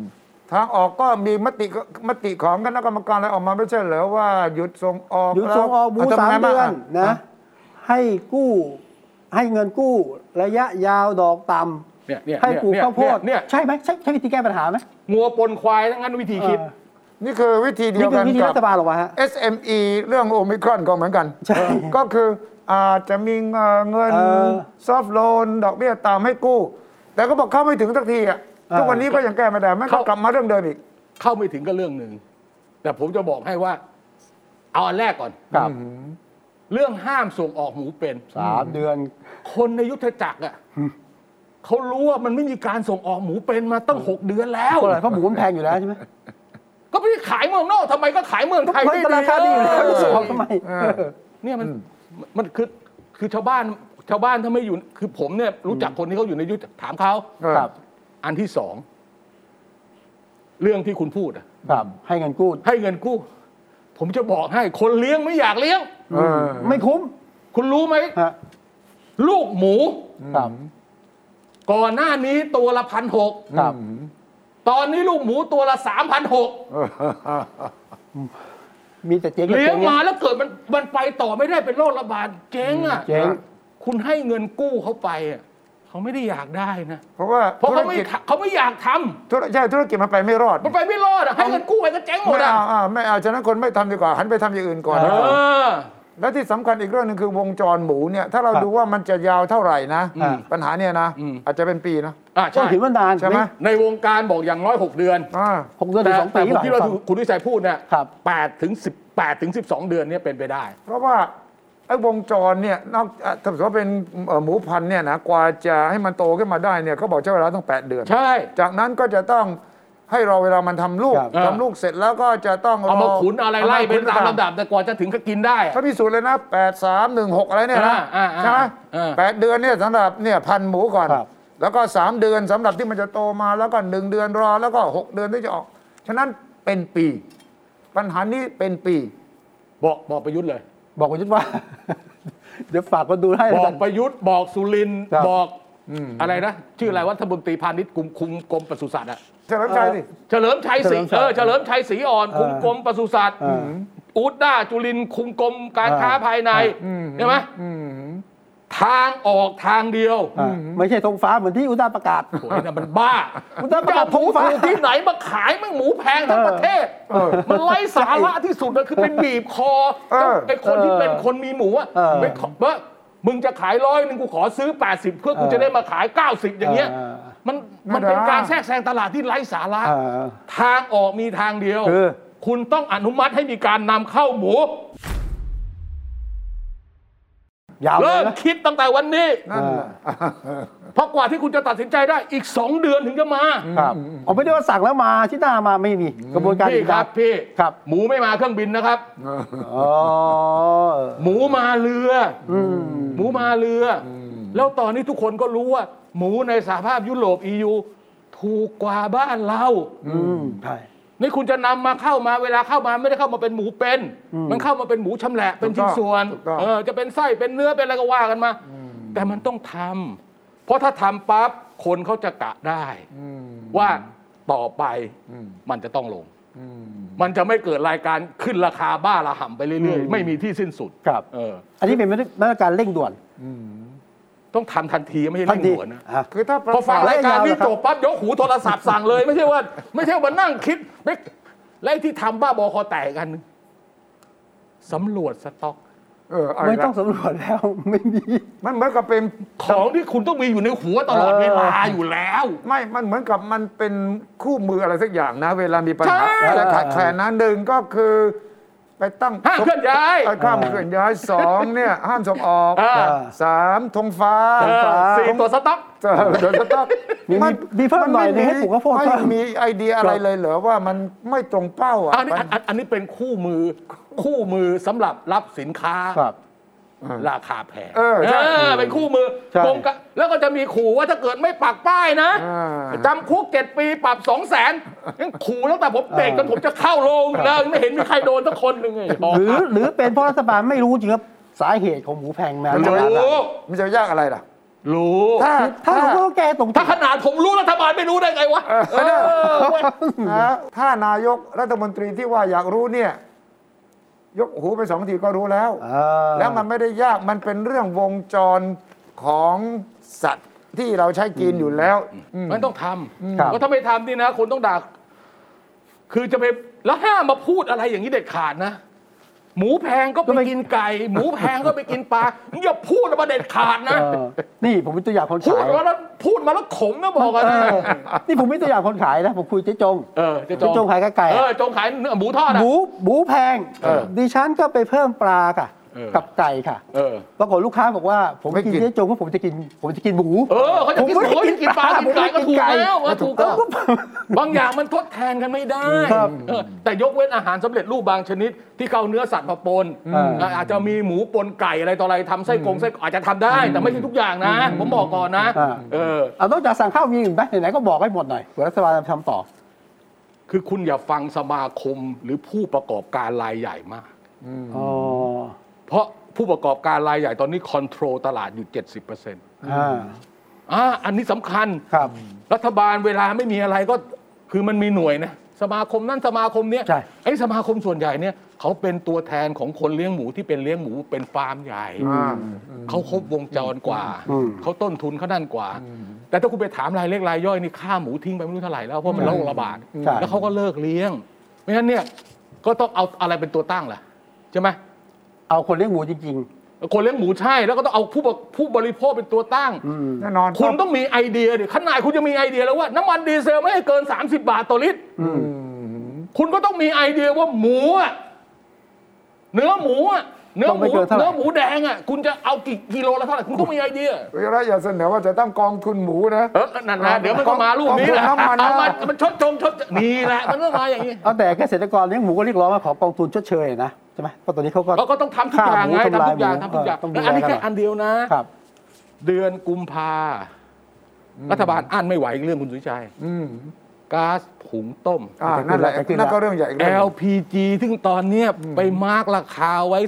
ทางออกก็มีมติมติของคณะกรรมการอะไรออกมาไม่ใช่เหรอว่าหยุดส่งออกหยุดส่งออกหมูแล้วสามทำไงเดือนบ้างนะอ่ให้กู้ให้เงินกู้ระยะยาวดอกต่เนี่ยเนี่ยำให้ปลูกเนี่ยข้าวโพดเนี่ยใช่ไหมใช่ใช่วิธีแก้ปัญหาไหมงัวปนควายทั้งนั้นวิธีคิดเออนี่คือวิธีเดีนี่ยวคืกัอนวิธีกัรัฐบาลหรอวะฮะ SME เรื่องโอมิครอนก็เหมือนกันใช่ก็คืออาจจะมีเอ่อเงินเออซอฟโลนดอกเบี้ยตามให้กู้ แต่ก็บอกเข้าไม่ถึงสักทีอะเออ ทุกวันนี้ก็ยังแก้ไม่ได้มันก็เข้ากลับมาเรื่องเดิมอีก เข้าไม่ถึงก็เรื่องหนึ่ง แต่ผมจะบอกให้ว่า เอาอันแรกก่อนครับ เรื่องห้ามส่งออกหมูเป็นสามเดือน คนในยุทธจักรอะเขารู้ว่ามันไม่มีการส่งออกหมูเป็นมาตั้งหกเดือนแล้วเพราะอะไรเพราะหมูมันแพงอยู่แล้วใช่ไหมก็ไม่ได้ขายเมืองนอกทำไมก็ขายเมืองไทยมันได้ราคาดีอยู่แล้วเอจะส่งอออกทำไมเออเออเนี่ยมันมันคือคือชาวบ้านชาวบ้านถ้าไม่อยู่ คือผมเนี่ยรู้จักคนที่เขาอยู่ในยุทธถามเขาครับ อันที่สองเรื่องที่คุณพูดอะครับ ให้เงินกู้ให้เงินกู้ ผมจะบอกให้คนเลี้ยงไม่อยากเลี้ยง เออไม่คุ้มคุณรู้ไหม ฮะลูกหมู ครับ ก่อนหน้านี้ตัวละพันหกครับ ตอนนี้ลูกหมูตัวละสามพันหกมีแต่เจ๊งกับเลี้ยงจ๊มาแล้วเกิดมันมันไปต่อไม่ได้เป็นโรคระบาดเจ๊งอะเจ๊ง คุณให้เงินกู้เขาไปอะ เขาไม่ได้อยากได้นะ เพราะว่าเพราะธุรเขาไม่กิจทำเขาไม่อยากทำธุรใช่ธุรกิจมันไปไม่รอด มันไปไม่รอดอะให้เงินกู้ไปก็เจ๊งหมดไม่อะเอาอ่าไม่เอาฉะนั้นคนไม่ทำดีกว่าหันไปทำอย่างอื่นก่อนเออแล้วที่สำคัญอีกเรื่องหนึงคือวงจรหมูเนี่ยถ้าเราครับดูว่ามันจะยาวเท่าไหร่นะอ่าปัญหาเนี่ยนะอืมอาจจะเป็นปีนะอะต้นใช่ถือว่านานใช่ไหมในวงการบอกอย่างน้อยหกเดือนอ่าหกเดือนถึแต่งสองแต่ปีผมคิดว่าหรอคุณวิชัยพูดเนี่ยครับแปดถึงสิบแปดถึงสิบสองเดือนเนี่ยเป็นไปได้ เพราะว่า ไอ้วงจรเนี่ยนอกอะถ้าสมมติว่าเป็นเอ่อหมูพันธุ์เนี่ยนะกว่าจะให้มันโตขึ้นมาได้เนี่ยเขาบอกใช้เวลาต้อง 8 เดือน ใช่ จากนั้นก็จะต้องให้เราเวลามันทำลูกครับทำลูกเสร็จแล้วก็จะต้องเอามาขุนอะไรไล่เป็นตามขุลำดับแต่กว่าจะถึงก็กินได้อะเขาพิสูจน์เลยนะ8 3 1 6 อะไรเนี่ยนะอ่าอ่าใช่ไหมอ่าแปดเดือนเนี่ยสำหรับเนี่ยพันหมูก่อนครับแล้วก็ 3 เดือนสำหรับที่มันจะโตมาแล้วก็ 1 เดือนรอแล้วก็ 6 เดือนที่จะออก ฉะนั้นเป็นปี ปัญหานี้เป็นปีบอกบอกประยุทธ์เลย บอกประยุทธ์ว่า เดี๋ยวฝากคนดูให้บแล้วอกักนประยุทธ์บอกสุรินทร์ครับ บอกอะไรนะ ชื่ออะไรวัฒนบนตรีพาณิชย์คุมคุมกรมปศุสัตว์อะเฉลิมชัยสิ เฉลิมชัยศรีเฉลิมชัยเออเฉลิมชัยศรีอ่อนคุมกรมปศุสัตว์เอออูดด้าจุลินทร์คุมกรมการค้าอ่าภายในอืมใช่ไหมอืม ททางออกทางเดียวอ่าไม่ใช่ธงฟ้าเหมือนที่อุตสาหประกาศโอ้ยนั่นมันบ้าคุณต้องประกาศจะเอหมูธงฟ้าถูกที่ไหนมาขายแม่งหมูแพงทั้งประเทศเออมันไร้สาระที่สุดเลยคือไปบีบคอเออไอ้คนที่เป็นคนมีหมูอะเออไปขอว่ามึงจะขายร้อยหนึ่งกูขอซื้อ 80 เพื่อกูเออจะได้มาขาย 90 อย่างเงี้ยเออมันไม่มันเป็นได้การแทรกแซงตลาดที่ไร้สาระเออทางออกมีทางเดียวคือคุณต้องอนุมัติให้มีการนำเข้าหมู ยาวเลเริ่ยมนะคิดตั้งแต่วันนี้ นั่นแหละเพราะกว่าที่คุณจะตัดสินใจได้อีก 2 เดือนถึงจะมา ครับผมไม่ได้ว่าสั่งแล้วมาที่หน้ามาไม่มีกระบวนการพี่อีกคนะรับพี่ครับหมูไม่มาเครื่องบินนะครับ อ๋อหมูมาเรืออืมหมูมาเรือ แล้วตอนนี้ทุกคนก็รู้ว่า หมูในสหภาพยุโรป EU ถูกกว่าบ้านเรา อืมใช่ นี่คุณจะนำมาเข้ามาเวลาเข้ามาไม่ได้เข้ามาเป็นหมูเป็นอืมมันเข้ามาเป็นหมูชำแหละเป็นชิ้นส่วนถูกต้องเออจะเป็นไส้เป็นเนื้อเป็นอะไรก็ว่ากันมา แต่มันต้องทำเพราะถ้าทำปั๊บคนเขาจะกะได้อืมว่าต่อไปอืมมันจะต้องลงอืมมันจะไม่เกิดรายการขึ้นราคาบ้าระห่ำไปเรื่อยๆ ไม่มีที่สิ้นสุดครับเอออันนี้เป็นมาตรการเร่งด่วนอืม ต้องทำทันทีไม่ใช่ทันเร่งทีด่วนนะ อะ คือถ้าพอฟังรายการนี้แล้วยาวนะครับจบปั๊บยกหูโทรศัพท์สั่งเลย ไม่ใช่ว่า ไม่ใช่ว่านั่งคิดไม่และไอ้ที่ทำบ้าบอคอแตกกันหนึ่งสำรวจสต็อก เออเอาไม่อีกต้องแล้วสำรวจแล้วไม่มี มันเหมือนกับเป็นของที่คุณต้องมีอยู่ในหัวตลอดเออเวลาอยู่แล้ว ไม่มันเหมือนกับมันเป็นคู่มืออะไรสักอย่างนะ เวลามีปัญหาใช่ อะไรขาดแคลนนะหนึ่งก็คือ ไปตั้งห้ามเคลื่อนย้ายเอ่อข้ามเคลื่อนย้ายสองเนี่ยห้ามส่งออกอ่าสามธงฟ้าเออฟ้าสี่ตัวสต็อกเออเดี๋ยวจะต้องมีมีมีเพิ่มหน่อยหนึ่งให้ปลูกข้าวโพดไม่เพิ่มมีไอเดียอะไรเลยเหรอว่ามันไม่ตรงเป้าอะอันนี้อันอันอันนี้เป็นคู่มือคู่มือสำหรับรับสินค้าค รับราคาแพงเออใช่เออเป็นคู่มือใช่กรมกะแล้วก็จะมีขู่ว่าถ้าเกิดไม่ปักป้ายนะอ่าจำคุกเจ็ดปีปรับสองแสนยังขู่ตั้งแต่ผมเด็กจนผมจะเข้าโรงอยู่แล้วยังไม่เห็นมีใครโดนสักคนหนึ่งไงหรือหรือเป็นเพราะรัฐบาลไม่รู้จริงครับสาเหตุของหมูแพงมารู้ขนาดนั้นมันจะยากอะไรล่ะ รู้ ถ้าถ้าเราก็แก้ตรงถ้าขนาดผมรู้รัฐบาลไม่รู้ได้ไงวะเออเออเว้ยนะถ้านายกรัฐมนตรีที่ว่าอยากรู้เนี่ย ยกหูไปสองทีก็รู้แล้วอ่าแล้วมันไม่ได้ยากมันเป็นเรื่องวงจรของสัตว์ที่เราใช้กินอยู่แล้วอืมมันต้องทครับำเพราะถ้าไม่ทำนี่นะ คนต้องด่าคือจะไปแล้วห้ามมาพูดอะไรอย่างนี้เด็ดขาดนะ หมูแพงก็ไปกินไก่ หมูแพงก็ไปกินปลาอย่าพูดมาเด็ดขาดนะเออนี่ผมเป็นตัวอย่างคนพูขาดยมาแล้วพูดมาแล้วขมนะบอกกันเอนะอนี่ผมเป็นตัวอย่างคนขายนะผมคุยเจ๊จงเออเจะเจ๊จงขายไก่เออจงขายเนื้อหมูทอดหอะมูหมูแพงเออดิฉันก็ไปเพิ่มปลาค่ะเออ กับไก่ค่ะเออปรากฏลูกค้าบอกว่าผมไม่กินกินเจ๊จงเพราะผมจะกินผมจะกินหมูเออเขาจะกินหมูเขาจะกินปลากินไก่ก็ถูกแล้วก็ถูกก็แล้วบางอย่างมันทดแทนกันไม่ได้ครับเออแต่ยกเว้นอาหารสำเร็จรูปบางชนิด ที่เขาเอาเนื้อสัตว์มาปนอืมอะอาจจะมีหมูปนไก่อะไรต่ออะไรทำไส้กรงไส้อาจจะทำได้ แต่ไม่ใช่ทุกอย่างนะ ผมบอกก่อนนะอ่าเออเอานอกจากสั่งข้าวมีอื่นไหมไหนๆก็บอกให้หมดหน่อยเผื่อรัฐบาลจะทำต่อ คือคุณอย่าฟังสมาคมหรือผู้ประกอบการรายใหญ่มากอ๋อ เพราะผู้ประกอบการรายใหญ่ตอนนี้คอนโทรลตลาดอยู่ 70%อ่าอ่าอันนี้สำคัญ ครับ รัฐบาลเวลาไม่มีอะไรก็คือมันมีหน่วยนะสมาคมนั่นสมาคมเนี้ยใช่ ไอ้สมาคมส่วนใหญ่เนี่ยเขาเป็นตัวแทนของคนเลี้ยงหมูที่เป็นเลี้ยงหมูเป็นฟาร์มใหญ่อ่าเขาครบวงจรกว่าอืมเขาต้นทุนเขานั่นกว่า แต่ถ้าคุณไปถามรายเล็กรายย่อยนี่ค่าหมูทิ้งไปไม่รู้เท่าไหร่แล้วเพราะมันโรคระบาด ใช่ แล้วเขาก็เลิกเลี้ยง ไม่งั้นเนี่ยก็ต้องเอาอะไรเป็นตัวตั้งล่ะใช่ไหม เอาคนเลี้ยงหมูจริง คนเลี้ยงหมูใช่แล้วก็ต้องเอาผู้บริผู้บริโภคเป็นตัวตั้งๆอืมแน่นอนคุณต้องมีไอเดียดิขนาดคุณจะมีไอเดียแล้วว่า น้ำมันดีเซลไม่ให้เกิน 30 บาทต่อลิตร อืม คุณก็ต้องมีไอเดียว่าหมูอะเนื้อหมูอะ เนื้อต้องหไม่มูเกินเท่าไหร่ เนื้อหมูแดงอะคุณจะเอากี่กิโลละเท่าไหร่คุณต้องมีไอเดียเวลาอย่าเสนอว่าจะตั้งกองทุนหมูนะ เออนั่นนะเดี๋ยวมันก็มาลูกนี้แหละกองทุนน้ำมันนะ เอามามันชดจงชดนี่แหละมันต้องมาอย่างนี้เอาแต่เกษตรกรเลี้ยงหมูก็เรียกร้องว่าขอกองทุนชดเชยนะใช่ไหมเพราะตอนนี้เขาก็ เราก็ต้องทำทุกอย่างไงฆ่าหมูทำทุกอย่างทำลายหมูทำทุกอย่างเออต้องดูแล้วอันนี้แลกันแค่อันเดียวนะ ครับ เดือนกุมภารัฐบาลอั้นไม่ไหวเรื่องคุณสุวิชัย อืม ก๊าซหุงต้มอ่านั่นแหละจะขึ้นแล้วนั่นก็เรื่องใหญ่อีกเรื่องหนึ่ง LPG ซึ่งตอนเนี้ยไปมาร์กราคาไว้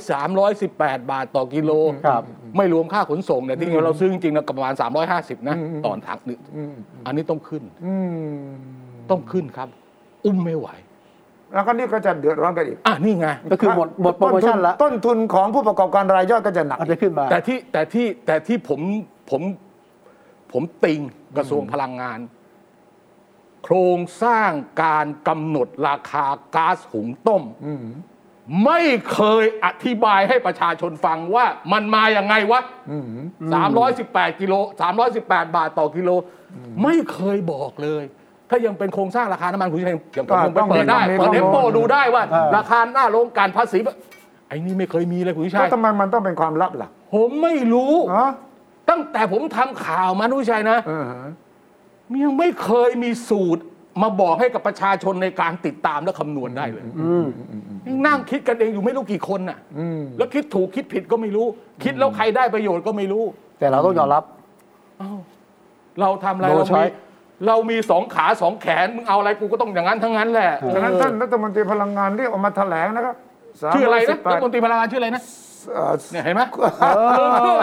318 บาทต่อกิโลครับไม่รวมค่าขนส่งเนี่ยที่เราซื้อจริงๆแล้วประมาณ 350 นะอืมต่อถังหนึ่งอืมอันนี้ต้องขึ้นอืมต้องขึ้นครับ อุ้มไม่ไหวแล้วก็นี่ก็จะเดือดร้อนกันอีก อะนี่ไง ก็คือหมดหมดโปรโมชั่นละต้นทุนของผู้ประกอบการรายย่อยก็จะหนักอาจจะขึ้นมา แต่ที่แต่ที่แต่ที่ผมผมผมติงกระทรวงพลังงาน โครงสร้างการกำหนดราคาก๊าซหุงต้ม ไม่เคยอธิบายให้ประชาชนฟังว่ามันมาอย่างไงวะ318กิโล318 บาทต่อกิโล ไม่เคยบอกเลย ถ้ายังเป็นโครงสร้างราคาน้ำมันคุณชัยอย่างผมก็ยังไปต้องเปิดได้มีเปิดข้อมูลเอฟโปดูได้ว่าอ่า ราคาหน้าโรงการภาษีไอ้นี่ไม่เคยมีเลยคุณชัแล้วยทำไมมันต้องเป็นความลับล่ะ ผมไม่รู้ฮะตั้งแต่ผมทำข่าวมานุชัยนะเออฮะ ยังไม่เคยมีสูตรมาบอกให้กับประชาชนในการติดตามและคำนวณได้เลยอืมยังนั่งคิดกันเองอยู่ไม่รู้กี่คนน่ะอืมแล้วคิดถูกคิดผิดก็ไม่รู้ คิดแล้วใครได้ประโยชน์ก็ไม่รู้ แต่เราต้องยอมรับอ้าวเราทำอะไรโดเรายใช้มีเรามีสองขาสองแขนมึงเอาอะไรกูก็ต้องอย่างนั้นทั้งนั้นแหละฉะนั้นเออท่านรัฐมนตรีพลังงานเรียกออกมาแถลงนะครับชื่ออะไรนะรัฐมน318ตรีพลังงานชื่ออะไรนะ เอ่อเนี่ยเห็นไหมเอ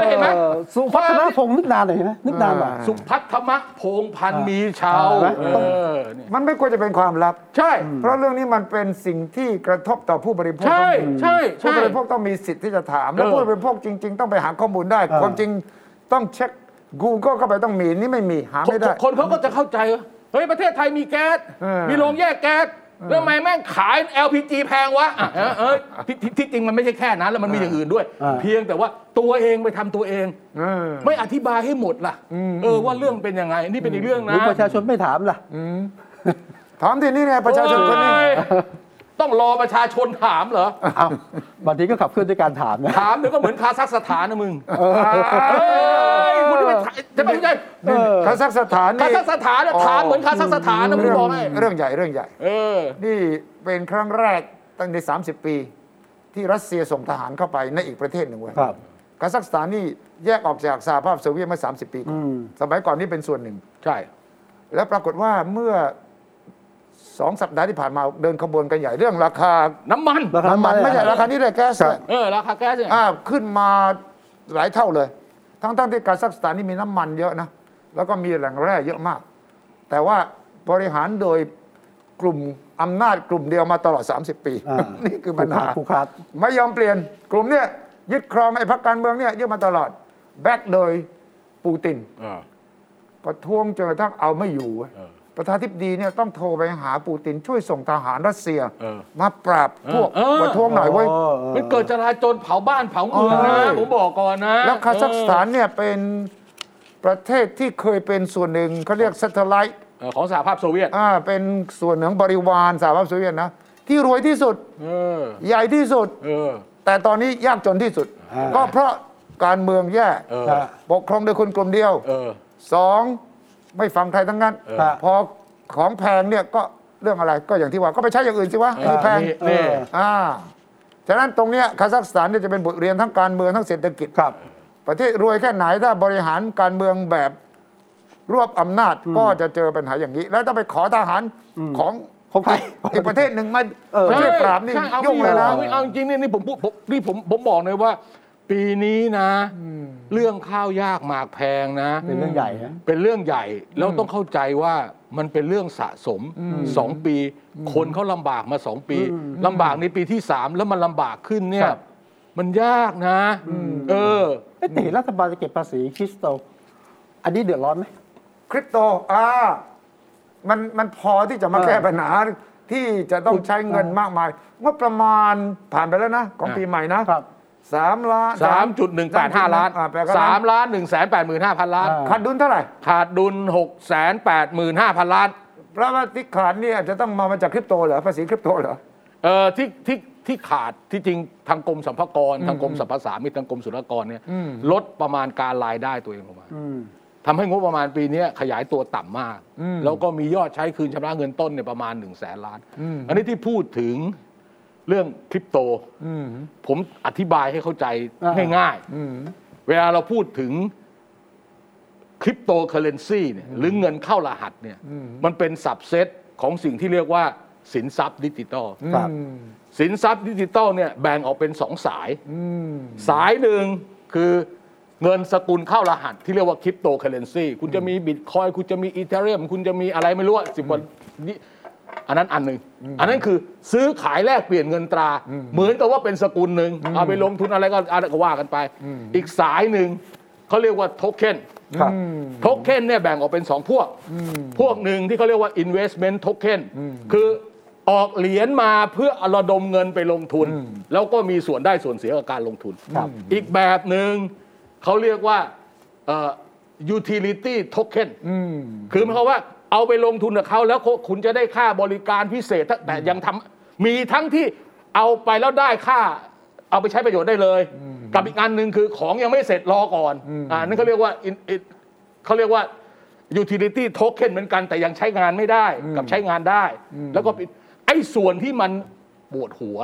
เห็นไหมอสุพัฒนพงศ์นึกนานเลยนะนึกนานว่ะสุพัฒมะโพงพันธ์มีชาวอ่าเออเนี่ยมันไม่ควรจะเป็นความลับ ใช่ เพราะเรื่องนี้มันเป็นสิ่งที่กระทบต่อผู้บริโภคใช่ใช่ผู้ใช่บริโภคต้องมีสิทธิ์ที่จะถาม และเออ ผู้บริโภคจริง ๆ ต้องไปหาข้อมูลได้ เออ ความจริงต้องเช็ค Google เข้าไปต้องมีนี่ไม่มีหาคนไม่ได้ คนเขาก็จะเข้าใจว่าเฮ้ยประเทศไทยมีแก๊ส เออ มีโรงแยกแก๊ส แล้วทำไมแม่งขาย LPG แพงวะอะเออเออที่ที่ที่จริงมันไม่ใช่แค่นั้นแล้วมันมีอย่างอื่นด้วย อ่า เพียงแต่ว่าตัวเองไปทำตัวเอง เออ ไม่อธิบายให้หมดล่ะอืมเออว่าเรื่องเป็นยังไงนี่เป็นอีกเรื่องหนะรือประชาชนไม่ถามล่ะ ถามทีนี้ไงประชาชนคนนี้ โอ้ย ต้องรอประชาชนถามเหรอเอาบางทีก็ขับเคลื่อนด้วยการถามนะ ถามเดี๋ยวก็เหมือนคาซัคสถานนะมึงเอ้ยคุณจะไปถ่ายจะไม่ใช่เออคาซัคสถานคานี่ซัคสถานเนี่ยถามเหมือนคาซัคสถานนะมึงเรื่องบอกให้เรื่องใหญ่เรื่องใหญ่ เออ นี่เป็นครั้งแรกตั้งใน 30 ปี ที่รัสเซียส่งทหารเข้าไปในอีกประเทศหนึ่งเว้ยครับคาซัคสถานนี่แยกออกจากสหภาพโซเวียตเมื่อ 30 ปีก่อนอืม สมัยก่อนนี่เป็นส่วนหนึ่ง ใช่ แล้วปรากฏว่าเมื่อ สองสัปดาห์ที่ผ่านมาเดินขบวนกันใหญ่เรื่องราคาน้ำมันราคาน้ำมันไม่ใช่ราคานี้เลยแก๊สเนี่ยเออราคาแก๊สเนี่ยอ่าขึ้นมาหลายเท่าเลย ทั้งๆที่คาซัคสถานนี่มีน้ำมันเยอะนะ แล้วก็มีแหล่งแร่เยอะมาก แต่ว่าบริหารโดยกลุ่มอำนาจกลุ่มเดียวมาตลอด 30 ปีอ่านี่คือปัญหาผูกขาดไม่ยอมเปลี่ยนกลุ่มเนี้ยยึดครองไอ้พรรคการเมืองเนี่ยยึดมาตลอด back โดยปูตินเออประท้วงจนกระทั่งเอาไม่อยู่เว้ยเออ ประธานาธิบดีเนี่ยต้องโทรไปหาปูตินช่วยส่งทหารรัสเซีย เออมาปราบพวกเออ ประท้วงหน่อยเว้ย มันเกิดจลาจลเผาบ้านเผาเมืองนะเออ ผมบอกก่อนนะแล้วคาซัคสถานเนี่ยเป็นประเทศที่เคยเป็นส่วนหนึ่งเขาเรียก s ซ t ไลท์เออของสหภาพโซเวียตอ่าเป็นส่วนหนึ่งของบริวารสหภาพโซเวียตนะที่รวยที่สุดเออใหญ่ที่สุด เออแต่ตอนนี้ยากจนที่สุดอ่าก็เพราะการเมืองแย่เออฮะปกครองโดยคนกลุ่มเดียวเออ สอง ไม่ฟังใครทั้งนั้น เออฮะพอของแพงเนี่ยก็เรื่องอะไรก็อย่างที่ว่าก็ไปใช้อย่างอื่นสิวะเออันนี้อแพง นี่นี่ อ่าฉะนั้นตรงเนี้ยคาซัคสถานเนี่ยจะเป็นบทเรียนทั้งการเมืองทั้งเศรษฐกิจ ครับ ประเทศรวยแค่ไหนถ้าบริหารการเมืองแบบรวบอำนาจก็จะเจอปัญหาอย่างนี้ แล้วถ้าไปขอทหารของของใครอีกประเทศหนึ่งมาเออช่วยปราบนี่ใช่เอายุ่งเลยนะอาไม่เอาจริงๆนี่นี่ผมพูดผมนี่ผมผมบอกเลยว่า ปีนี้นะ เรื่องข้าวยากหมากแพงนะ เป็นเรื่องใหญ่นะเป็นเรื่องใหญ่แล้วต้องเข้าใจว่ามันเป็นเรื่องสะสมสองปี คนเขาลำบากมาสองปีลำบากในปีที่สามแล้วมันลำบากขึ้นเนี่คย รับ มันยากนะ เออ เอ๊ะแต่เห็นรัฐบาลจะเก็บภาษีคริสโตลอันนี้เดือดร้อนไหม คริปโตอ่ามันมันพอที่จะมาเออแก้ปัญหาที่จะต้องใช้เงินมากมายงบประมาณผ่านไปแล้วนะ ของอ่าปีใหม่นะครับ สามล้านสามจุดหนึ่งแปดห้าล้านอ่แปลว่าสามล้านหนึ่งแสนแปดหมื่นห้าพันล้านอ่าขาดดุลเท่าไหร่ ขาดดุลหกแสนแปดหมื่นห้าพันล้านเพราะว่าที่ขาดเนี่ยจะต้องมามาจากคริปโตเหรอภาษีคริปโตเหรอเออที่ที่ที่ขาดที่จริงทางกรมสรรพากรทางกรมสรรพสามิตทางกรมศุลกากรเนี่ยอืมลดประมาณการรายได้ตัวเองลงมาอืมทำให้งบประมาณปีนี้ขยายตัวต่ำมากอืมแล้วก็มียอดใช้คืนชำระเงินต้นเนี่ยประมาณ1นึ่งแสนล้านอืมอันนี้ที่พูดถึง เรื่องคริปโตอืมผมอธิบายให้เข้าใจอ่าง่ายอืมๆเวลาเราพูดถึงคริปโตเคอเรนซีเนี่ยหรือเงินเข้ารหัสเนี่ยอืมมันเป็น subset ของสิ่งที่เรียกว่าสินทรัพย์ดิจิตอลครับอืมสินทรัพย์ดิจิตอลเนี่ยแบ่งออกเป็นสองสายอืมสายหนึ่งคือเงินสกุลเข้ารหัสที่เรียกว่าคริปโตเคอเรนซีคุณจะมีบิตคอยคุณจะมี Ethereum คุณจะมีอะไรไม่รู้สิบวันนี้ อันนั้นอันหนึ่งอันนั้นคือซื้อขายแลกเปลี่ยนเงินตรา เหมือนกับว่าเป็นสกุลหนึ่งเอาไปลงทุนอะไรก็อะไรก็ว่ากันไป อีกสายหนึ่งเขาเรียกว่าโทเค็นครับโทเค็นเนี่ยแบ่งออกเป็นสองพวก พวกหนึ่งที่เขาเรียกว่า investment token คือออกเหรียญมาเพื่อระดมเงินไปลงทุน แล้วก็มีส่วนได้ส่วนเสียกับการลงทุนครับอีกแบบหนึ่งเขาเรียกว่าเอ่อ utility token อืมคือหมายความว่า เอาไปลงทุนกับเขาแล้วคุณจะได้ค่าบริการพิเศษแต่ยังทำมีทั้งที่เอาไปแล้วได้ค่า เอาไปใช้ประโยชน์ได้เลย กับอีกอันหนึ่งคือของยังไม่เสร็จรอก่อนอ่านั่นเขาเรียกว่า in- it- เขาเรียกว่า utility token เหมือนกันแต่ยังใช้งานไม่ได้กับใช้งานได้ แล้วก็เป็นไอ้ส่วนที่มันปวดหัว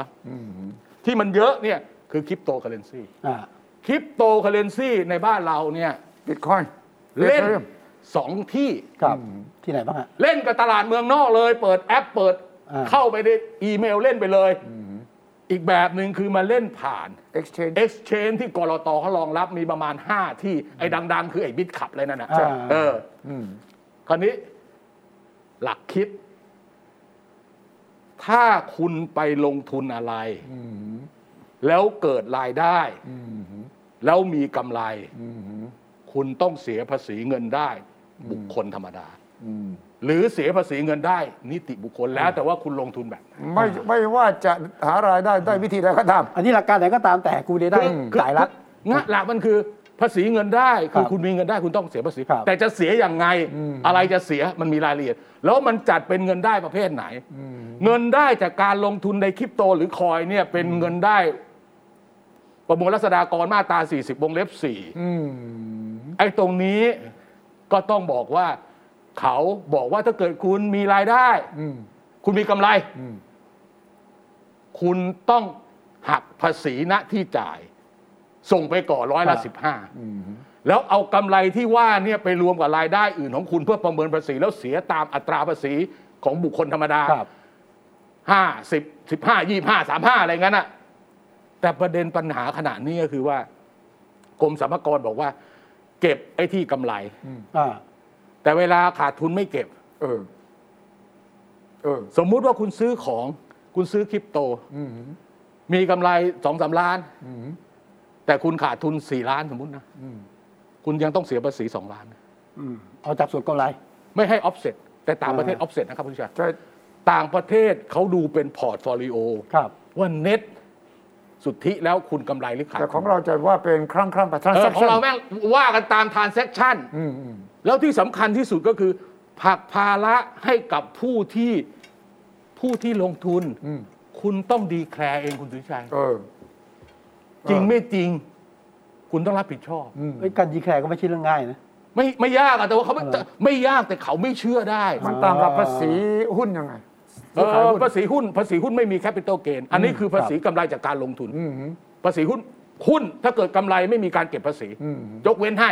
ที่มันเยอะเนี่ยคือคริปโตเคอเรนซีอ่าคริปโตเคอเรนซีในบ้านเราเนี่ยบิตคอยเล่น สองที่ ครับที่ไหนบ้างฮะ เล่นกับตลาดเมืองนอกเลย เปิดแอปเปิดอ่า เข้าไปในอีเมลเล่นไปเลย อีกแบบหนึ่งคือมาเล่นผ่าน exchange Exchange ที่ก.ล.ต.เขารองรับมีประมาณ 5 ที่ไอ้ดัง ๆ คือไอ้ Bitkub เลยนั่นนะอ่า เอออืมคราวนี้หลักคิด ถ้าคุณไปลงทุนอะไรอืมแล้วเกิดรายได้อืมแล้วมีกำไรอืมคุณต้องเสียภาษีเงินได้ บุคคลธรรมดาอืมหรือเสียภาษีเงินได้นิติบุคคลแล้วแต่ว่าคุณลงทุนแบบไหนไม่ไม่ว่าจะหารายได้ได้วิธีใดก็ตาม อันนี้หลักการไหนก็ตามแต่กูได้ได้คือจ่ายรัฐงะหลักมันคือภาษีเงินได้คือครับคุณมีเงินได้คุณต้องเสียภาษีครับแต่จะเสียอย่างไงอืมอะไรจะเสียมันมีรายละเอียด แล้วมันจัดเป็นเงินได้ประเภทไหน เงินได้จากการลงทุนในคริปโตหรือคอยเนี่ยเป็นเงินได้ ประมวลรัษฎากรมาตรา 40 วงเล็บอืม4ไอ้ตรงนี้ ก็ต้องบอกว่า เขาบอกว่าถ้าเกิดคุณมีรายได้ อืมคุณมีกำไร อืมคุณต้องหักภาษีณที่จ่าย ส่งไปก่อนร้อยละครับสิบห้า อืมแล้วเอากำไรที่ว่าเนี่ยไปรวมกับรายได้อื่นของคุณเพื่อประเมินภาษีแล้วเสียตามอัตราภาษีของบุคคลธรรมดาครับ ห้าสิบสิบห้ายี่ห้าสามห้าอะไรงั้นอะแต่ประเด็นปัญหาขณะนี้ก็คือว่า กรมสรรพากรบอกว่า เก็บไอ้ที่กำไร อ่า แต่เวลาขาดทุนไม่เก็บ เออ เออ สมมุติว่าคุณซื้อของ คุณซื้อคริปโต อืมมีกำไรสองสามล้าน อืมแต่คุณขาดทุนสี่ล้านสมมตินะ อืมคุณยังต้องเสียภาษีสองล้าน อืมเอาจากส่วนกำไร ไม่ให้ออฟเซ็ตแต่ต่างประเทศอ่าอฟเซ็ตนะครับคุณชัยใช่ ต่างประเทศเขาดูเป็น portfolio ครับ ว่าเน็ต สุทธิแล้วคุณกำไรหรือขาดแต่ของเราจะว่าเป็นครั้งครั้งประทานเออสักของเราแม่งว่ากันตามทานเซ็ t ชั n อืมอืมแล้วที่สำคัญที่สุดก็คือผลักภาระให้กับผู้ที่ผู้ที่ลงทุนอืมคุณต้อง declare เองคุณสุทธิชัยเออจริงไม่จริง คุณต้องรับผิดชอบอืมไอ้การ declare ก็ไม่ใช่เรื่องง่ายนะไม่ไม่ยากอะแต่ว่าเขาไม่เหรอไม่ยากแต่เขาไม่เชื่อได้ มันต่างกับภาษีหุ้นยังไง เอซื้อขายอหุ้น ภาษีหุ้นภาษีหุ้นไม่มี capital gain อันนี้คือภาษีกำไรจากการลงทุน อืม ภาษีหุ้นหุ้นถ้าเกิดกำไรไม่มีการเก็บภาษี อืมยกเว้นให้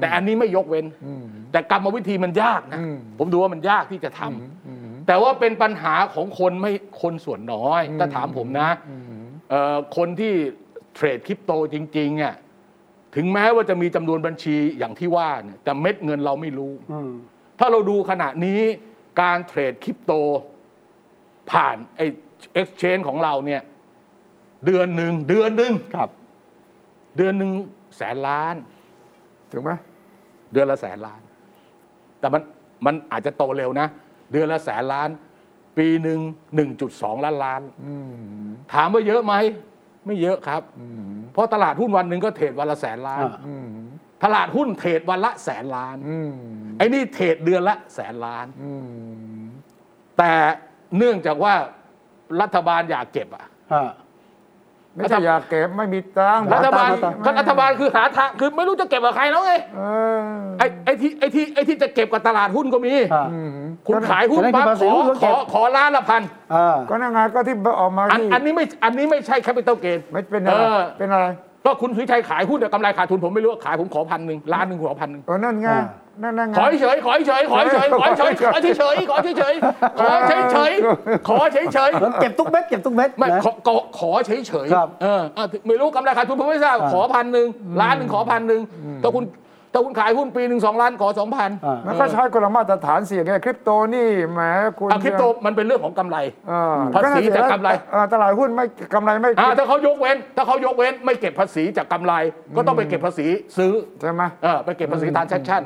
แต่อันนี้ไม่ยกเว้น อืมแต่กรรมวิธีมันยากนะ อืม ผมดูว่ามันยากที่จะทำอืม แต่ว่าเป็นปัญหาของคนไม่คนส่วนน้อย ถ้าถามผมนะอืมเอ่อคนที่เทรดคริปโตจริงๆอะถึงแม้ว่าจะมีจำนวนบัญชีอย่างที่ว่าเนี่ยแต่เม็ดเงินเราไม่รู้ อืม ถ้าเราดูขณะนี้การเทรดคริปโต ผ่านไอ้ exchange ของเราเนี่ย เดือนหนึ่งเดือนหนึ่งครับ เดือนหนึ่งแสนล้านถึงไหมเดือนละแสนล้าน แต่มันมันอาจจะโตเร็วนะ เดือนละแสนล้าน ปีหนึ่งหนึ่งจุดสองล้านล้านอืมถามว่าเยอะไหม ไม่เยอะครับอืมเพราะตลาดหุ้นวันหนึ่งก็เทรดวันละแสนล้านอ่าอืมตลาดหุ้นเทรดวันละแสนล้านอืมไอ้นี่เทรดเดือนละแสนล้านอืมแต่ เนื่องจากว่ารัฐบาลอยากเก็บอะอ่าไม่ใช่อยากเก็บไม่มีตังค์รัฐบาลหาตังค์ก็รัฐบาลคือหาทางคือไม่รู้จะเก็บกับใครแล้วไงเออไอ้ไอ้ที่ไอ้ที่ไอ้ที่จะเก็บกับตลาดหุ้นก็มีอ่าอืมคุณขายหุ้นแต่นั่นคือปั๊บภาษีขอหุ้นก็ขเก็อบ ขอล้านละพันอ่า ก็นั่นไงก็ที่ออกมาอันที่อันนี้ไม่อันนี้ไม่ใช่แคปิตอลเกน ไม่เป็นอะไรเออ เป็นอะไรก็คุณสุวิชัยขายหุ้นแต่กำไรขาดทุนผมไม่รู้ขายผมขอพันหนึ่งล้านหนึ่งขอพันหนึ่ง เออนั่นไงอ่า นั่นนั่นไงขอเฉยขอเฉยขอเฉยขอเฉยขอเฉยขอเฉยขอเฉยขอเฉยเฉยขอเฉยเฉยแล้วเก็บทุกเม็ดเก็บทุกเม็ดไม่นะขอขอขอเฉยเฉยครับเอออะไม่รู้กำไรขาดทุนผมไม่ทราบอ่าขอพันหนึ่งล้านหนึ่งขอพันหนึ่งถ้าคุณ ถ้าคุณขายหุ้นปีหนึ่งสองล้านขอสองพันอ่ามันก็ใช้คนละมาตรฐานเสี่ยงไงคริปโตนี่แหมคุณอะคริปโตมันเป็นเรื่องของกำไรเออภาษีจากกำไรเออตลาดหุ้นไม่กำไรไม่อ่าถ้าเขายกเว้น ถ้าเขายกเว้นไม่เก็บภาษีจากกำไร ก็ต้องไปเก็บภาษีซื้อใช่ไหมเออไปเก็บภาษี transaction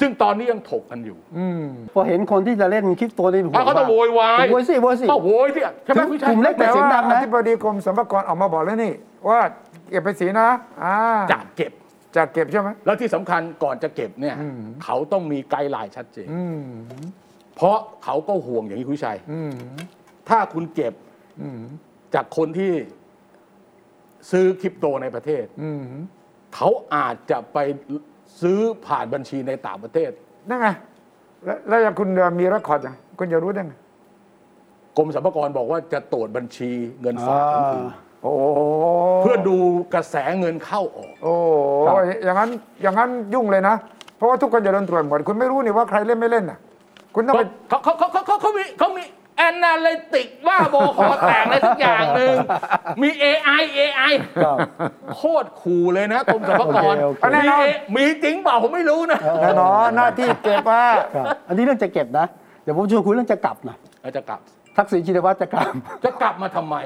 ซึ่งตอนนี้ยังถกกันอยู่อืมพอเห็นคนที่จะเล่นคริปโตนี่อะเขาต้องโวยวายโวยสิโวยสิก็โวยที่ใช่ไหมถึงพี่ชักยลุ่มเล็กแต่แต่เสียงว่าดังนะอธิบดีกรมสรรพากรออกมาบอกแล้วนี่ว่าเก็บภาษีนะอ่าจะเก็บ จะเก็บใช่ไหมแล้วที่สำคัญก่อนจะเก็บเนี่ยอืมเขาต้องมี guideline ชัดเจน อืมเพราะเขาก็ห่วงอย่างที่คุณชัย อืมถ้าคุณเก็บอืมจากคนที่ซื้อคริปโตในประเทศ อืมเขาอาจจะไปซื้อผ่านบัญชีในต่างประเทศ นั่นไงแล้วแล้วอย่างคุณมีรคอร์ดยังคุณจะรู้ได้ไง กรมสรรพากรบอกว่าจะตรวจบัญชีเงินฝากของคุณ โอ้เพื่อดูกระแสเงินเข้าออก โอ้ครับอย่างนั้นอย่างนั้นยุ่งเลยนะ เพราะว่าทุกคนจะโดนตรวจหมดคุณไม่รู้นี่ว่าใครเล่นไม่เล่นน่ะ คุณต้องไปเขาเขาเขาเขาเขาเขามีเขามีแอนนาลิติกว่าโบคอแตกอะไรทุกอย่างหนึ่งมี AI AI ครับโคตรขู่เลยนะกรมสรรพากรโอเคโอเคมี A- มีจริงเปล่าผมไม่รู้นะแน่นอนหน้าที่เก็บว่าครับอันนี้เรื่องจะเก็บนะ เดี๋ยวผมชวนคุยเรื่องจะกลับนะเราจะกลับทักษิณชินวัตรจะกลับ จะกลับมาทำไม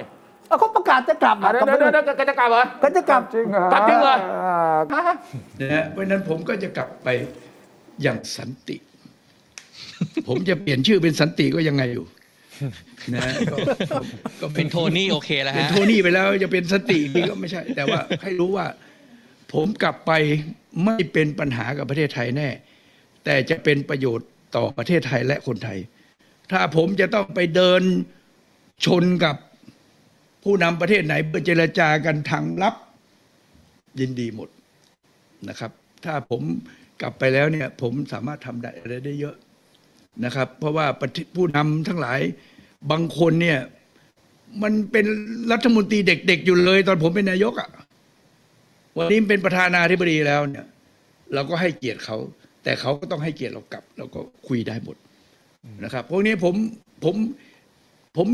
เอาเขาประกาศจะกลับอะนะเดี๋ยวเดี๋ยวเดี๋ยวเดี๋ยวจะกลับเหรอก็จะกลับจริงเหรอกลับจริงเหรออ่าฮะนะฮะเพราะฉะนั้นผมก็จะกลับไปอย่างสันติ ผมจะเปลี่ยนชื่อเป็นสันติก็ยังไงอยู่นะฮะก็ก็ก็เป็นโทนี่โอเคแล้วเป็นฮะโทนี่ไปแล้วจะเป็นสันติอีกทีก็ไม่ใช่ แต่ว่าให้รู้ว่า ผมกลับไปไม่เป็นปัญหากับประเทศไทยแน่ แต่จะเป็นประโยชน์ต่อประเทศไทยและคนไทย ถ้าผมจะต้องไปเดินชนกับ ผู้นำประเทศไหนเพื่อเจรจากันทางลับ ยินดีหมดนะครับ ถ้าผมกลับไปแล้วเนี่ย ผมสามารถทำได้อะไรได้เยอะนะครับ เพราะว่าผู้นำทั้งหลายบางคนเนี่ยมันเป็นรัฐมนตรีเด็กๆอยู่เลย ตอนผมเป็นนายกอะ่ะ วันนี้เป็นประธานาธิบดีแล้วเนี่ย เราก็ให้เกียรติเขา แต่เขาก็ต้องให้เกียรติเรากลับ เราก็คุยได้หมดนะครับพวกนี้ผมผมผม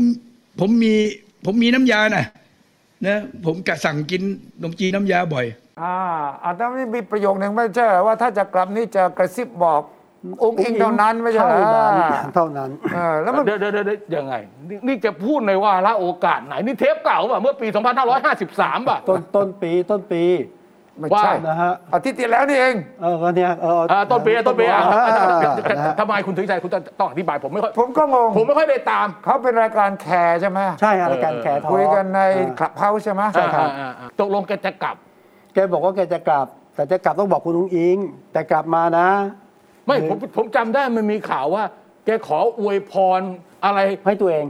ผมมี ผมมีน้ำยานะนะผมกะสั่งกินขนมจีนน้ำยาบ่อย อ่าอาจจะมีประโยคหนึ่งไม่ใช่เหรอว่าถ้าจะกลับนี่จะกระซิบบอกองค์อิงเท่านั้นไม่ใช่เหรอเท่านั้นเท่านั้นเออแล้วมันเดี๋ยวเดี๋ยวเดี๋ยวเดี๋ยวยังไงนี่นี่จะพูดในว่าละโอกาสไหน นี่เทปเก่าป่ะเมื่อปี 2553 ป่ะ ต้นต้นปีต้นปี ไม่ใช่ว่า นะฮะอาทิตย์ที่แล้วนี่เอง เออก็เนี่ยเอออ่าต้นปีอะต้นปีอะอ่านะฮะทำไมคุณถึงใจคุณต้องอธิบายผมไม่ค่อยผมก็งงผมไม่ค่อยได้ตาม เขาเป็นรายการแคร์ใช่ไหมใช่ฮะรายการ CARE Talk คุยกันใน Clubhouse ใช่ไหมใช่ครับ อ่าอ่าอ่าตกลงแกจะกลับ แกบอกว่าแกจะกลับ แต่จะกลับต้องบอกคุณลุงอิง แต่กลับมานะ ไม่ผมผมจำได้มันมีข่าวว่า แกขออวยพรอะไรให้ตัวเอง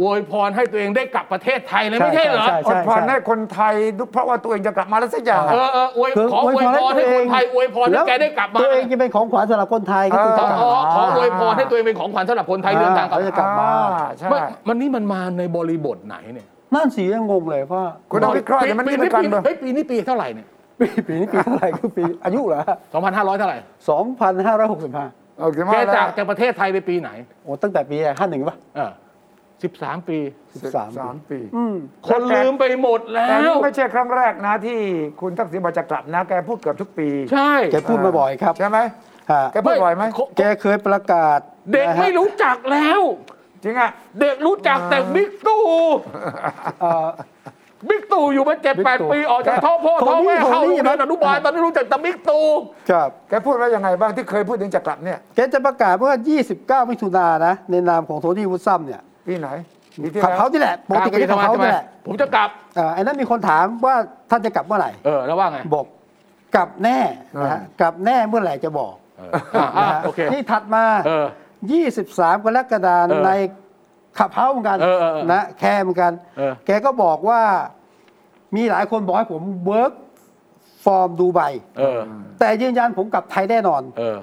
อวยพรให้ตัวเองได้กลับประเทศไทยเลยไม่ใช่เหรอ ใช่อวยพรให้คนไทยดูเพราะว่าตัวเองจะกลับมาแล้วสักอย่างเออเอออวยคือขออวยพรให้คนไทยอวยพรให้แกได้กลับมาตัวเองจะเป็นของขวัญสำหรับคนไทยก็คือเออจะกลับอ๋อมาขออวยพรให้ตัวเองเป็นของขวัญสำหรับคนไทยเดินทางกลับเขาจะกลับมาอ่ใช่ไม่มันนี่มันมาในบริบทไหนเนี่ยนั่นสียังงงเลยว่าคุณต้องวิเคราะห์เดี๋ยวมันปีไม่เหมือนกันปีเลยเฮ้ยปีนี้ปีเท่าไหร่เนี่ยปีปีนี้ปีเท่าไหร่คือปีอายุเหรอ2,500 เท่าไหร่2,565 โอเคแกมาแล้จากวจากประเทศไทยไปปีไหนโอ้ตั้งแต่ปี51ป่ะเออ 13 ปี สาม13ปีอืมคนลืมไปหมดแล้แต่นี่วไม่ใช่ครั้งแรกนะที่คุณทักษิณบอกจะกลับนะ แกพูดเกือบทุกปี ใช่แกพูดมาบ่อยครับใช่ไหมฮะแกพูดบ่อยไหมแกเคยประกาศเด็กนะฮะไม่รู้จักแล้ว จริงอะ เด็กรู้จักแต่บิ๊กตู่เอ่อ บิ๊กตู่อยู่มาเจ็ดแปดบิ๊กตู่ปีออกจากท้องพ่อโทท้องนี่แม่เข้าโทโรนี่ งเรียนนะอนุบาลตอนนี้รู้จักแต่บิ๊กตู่ครับ แกพูดว่ายังไงบ้างที่เคยพูดถึงจะกลับเนี่ย แกจะประกาศว่า 29 มิถุนายนนะ ในนามของโทนี่วูดซัมเนี่ย ปีไหนปีที่ขับแล้ว เขาที่แหละปกติแกจะขับเขาที่แหละผมจะกลับอ่าไอ้นั้นมีคนถามว่าท่านจะกลับเมื่อไหร่ เออ แล้วว่าไงบอกกลับแน่นะฮะกลับแน่เมื่อไหร่จะบอกเอออะอะนะฮะโอเคที่ถัดมา เออ 23 กรกฎาคมเออใน Clubhouse เหมือนกันเออเออเออนะแคร์เหมือนกัน เออ แกก็บอกว่ามีหลายคนบอกให้ผม work from ดูไบเออ แต่ยืนยันผมกลับไทยแน่นอน เออ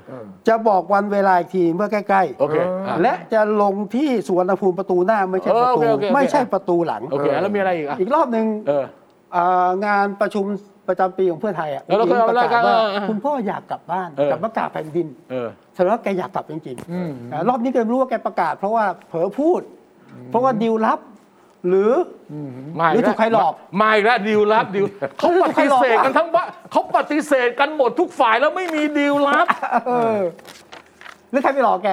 จะบอกวันเวลาอีกทีเมื่อใกล้โอเคอะๆและจะลงที่สุวรรณภูมิประตูหน้าไม่ใช่เอปอระโอตูเคโอเคโอเค ไม่ใช่ประตูหลัง โอเค แล้วมีอะไรอีกอะ อีกรอบหนึ่งเอออ่างานประชุมประจำปีของเพื่อไทยอะแล้วเราเคยเอาประกาศรายการว่าเออเออคุณพ่ออยากกลับบ้านเออ กลับมากราบแผ่นดินเออ แสดงว่าแกอยากกลับจริงๆอ่ารอบนี้แกไม่รู้ว่าแกประกาศ เพราะว่าเผลอพูด เพราะว่าดีลลับ หรือมาหรือถูกใครหลอกมาอีกแล้วดีลลับดีลเขาปฏิเสธกันทั้งว่าเขาปฏิเสธกันหมดทุกฝ่ายแล้วไม่มีดีลลับเออหรือใครไปหลอกแก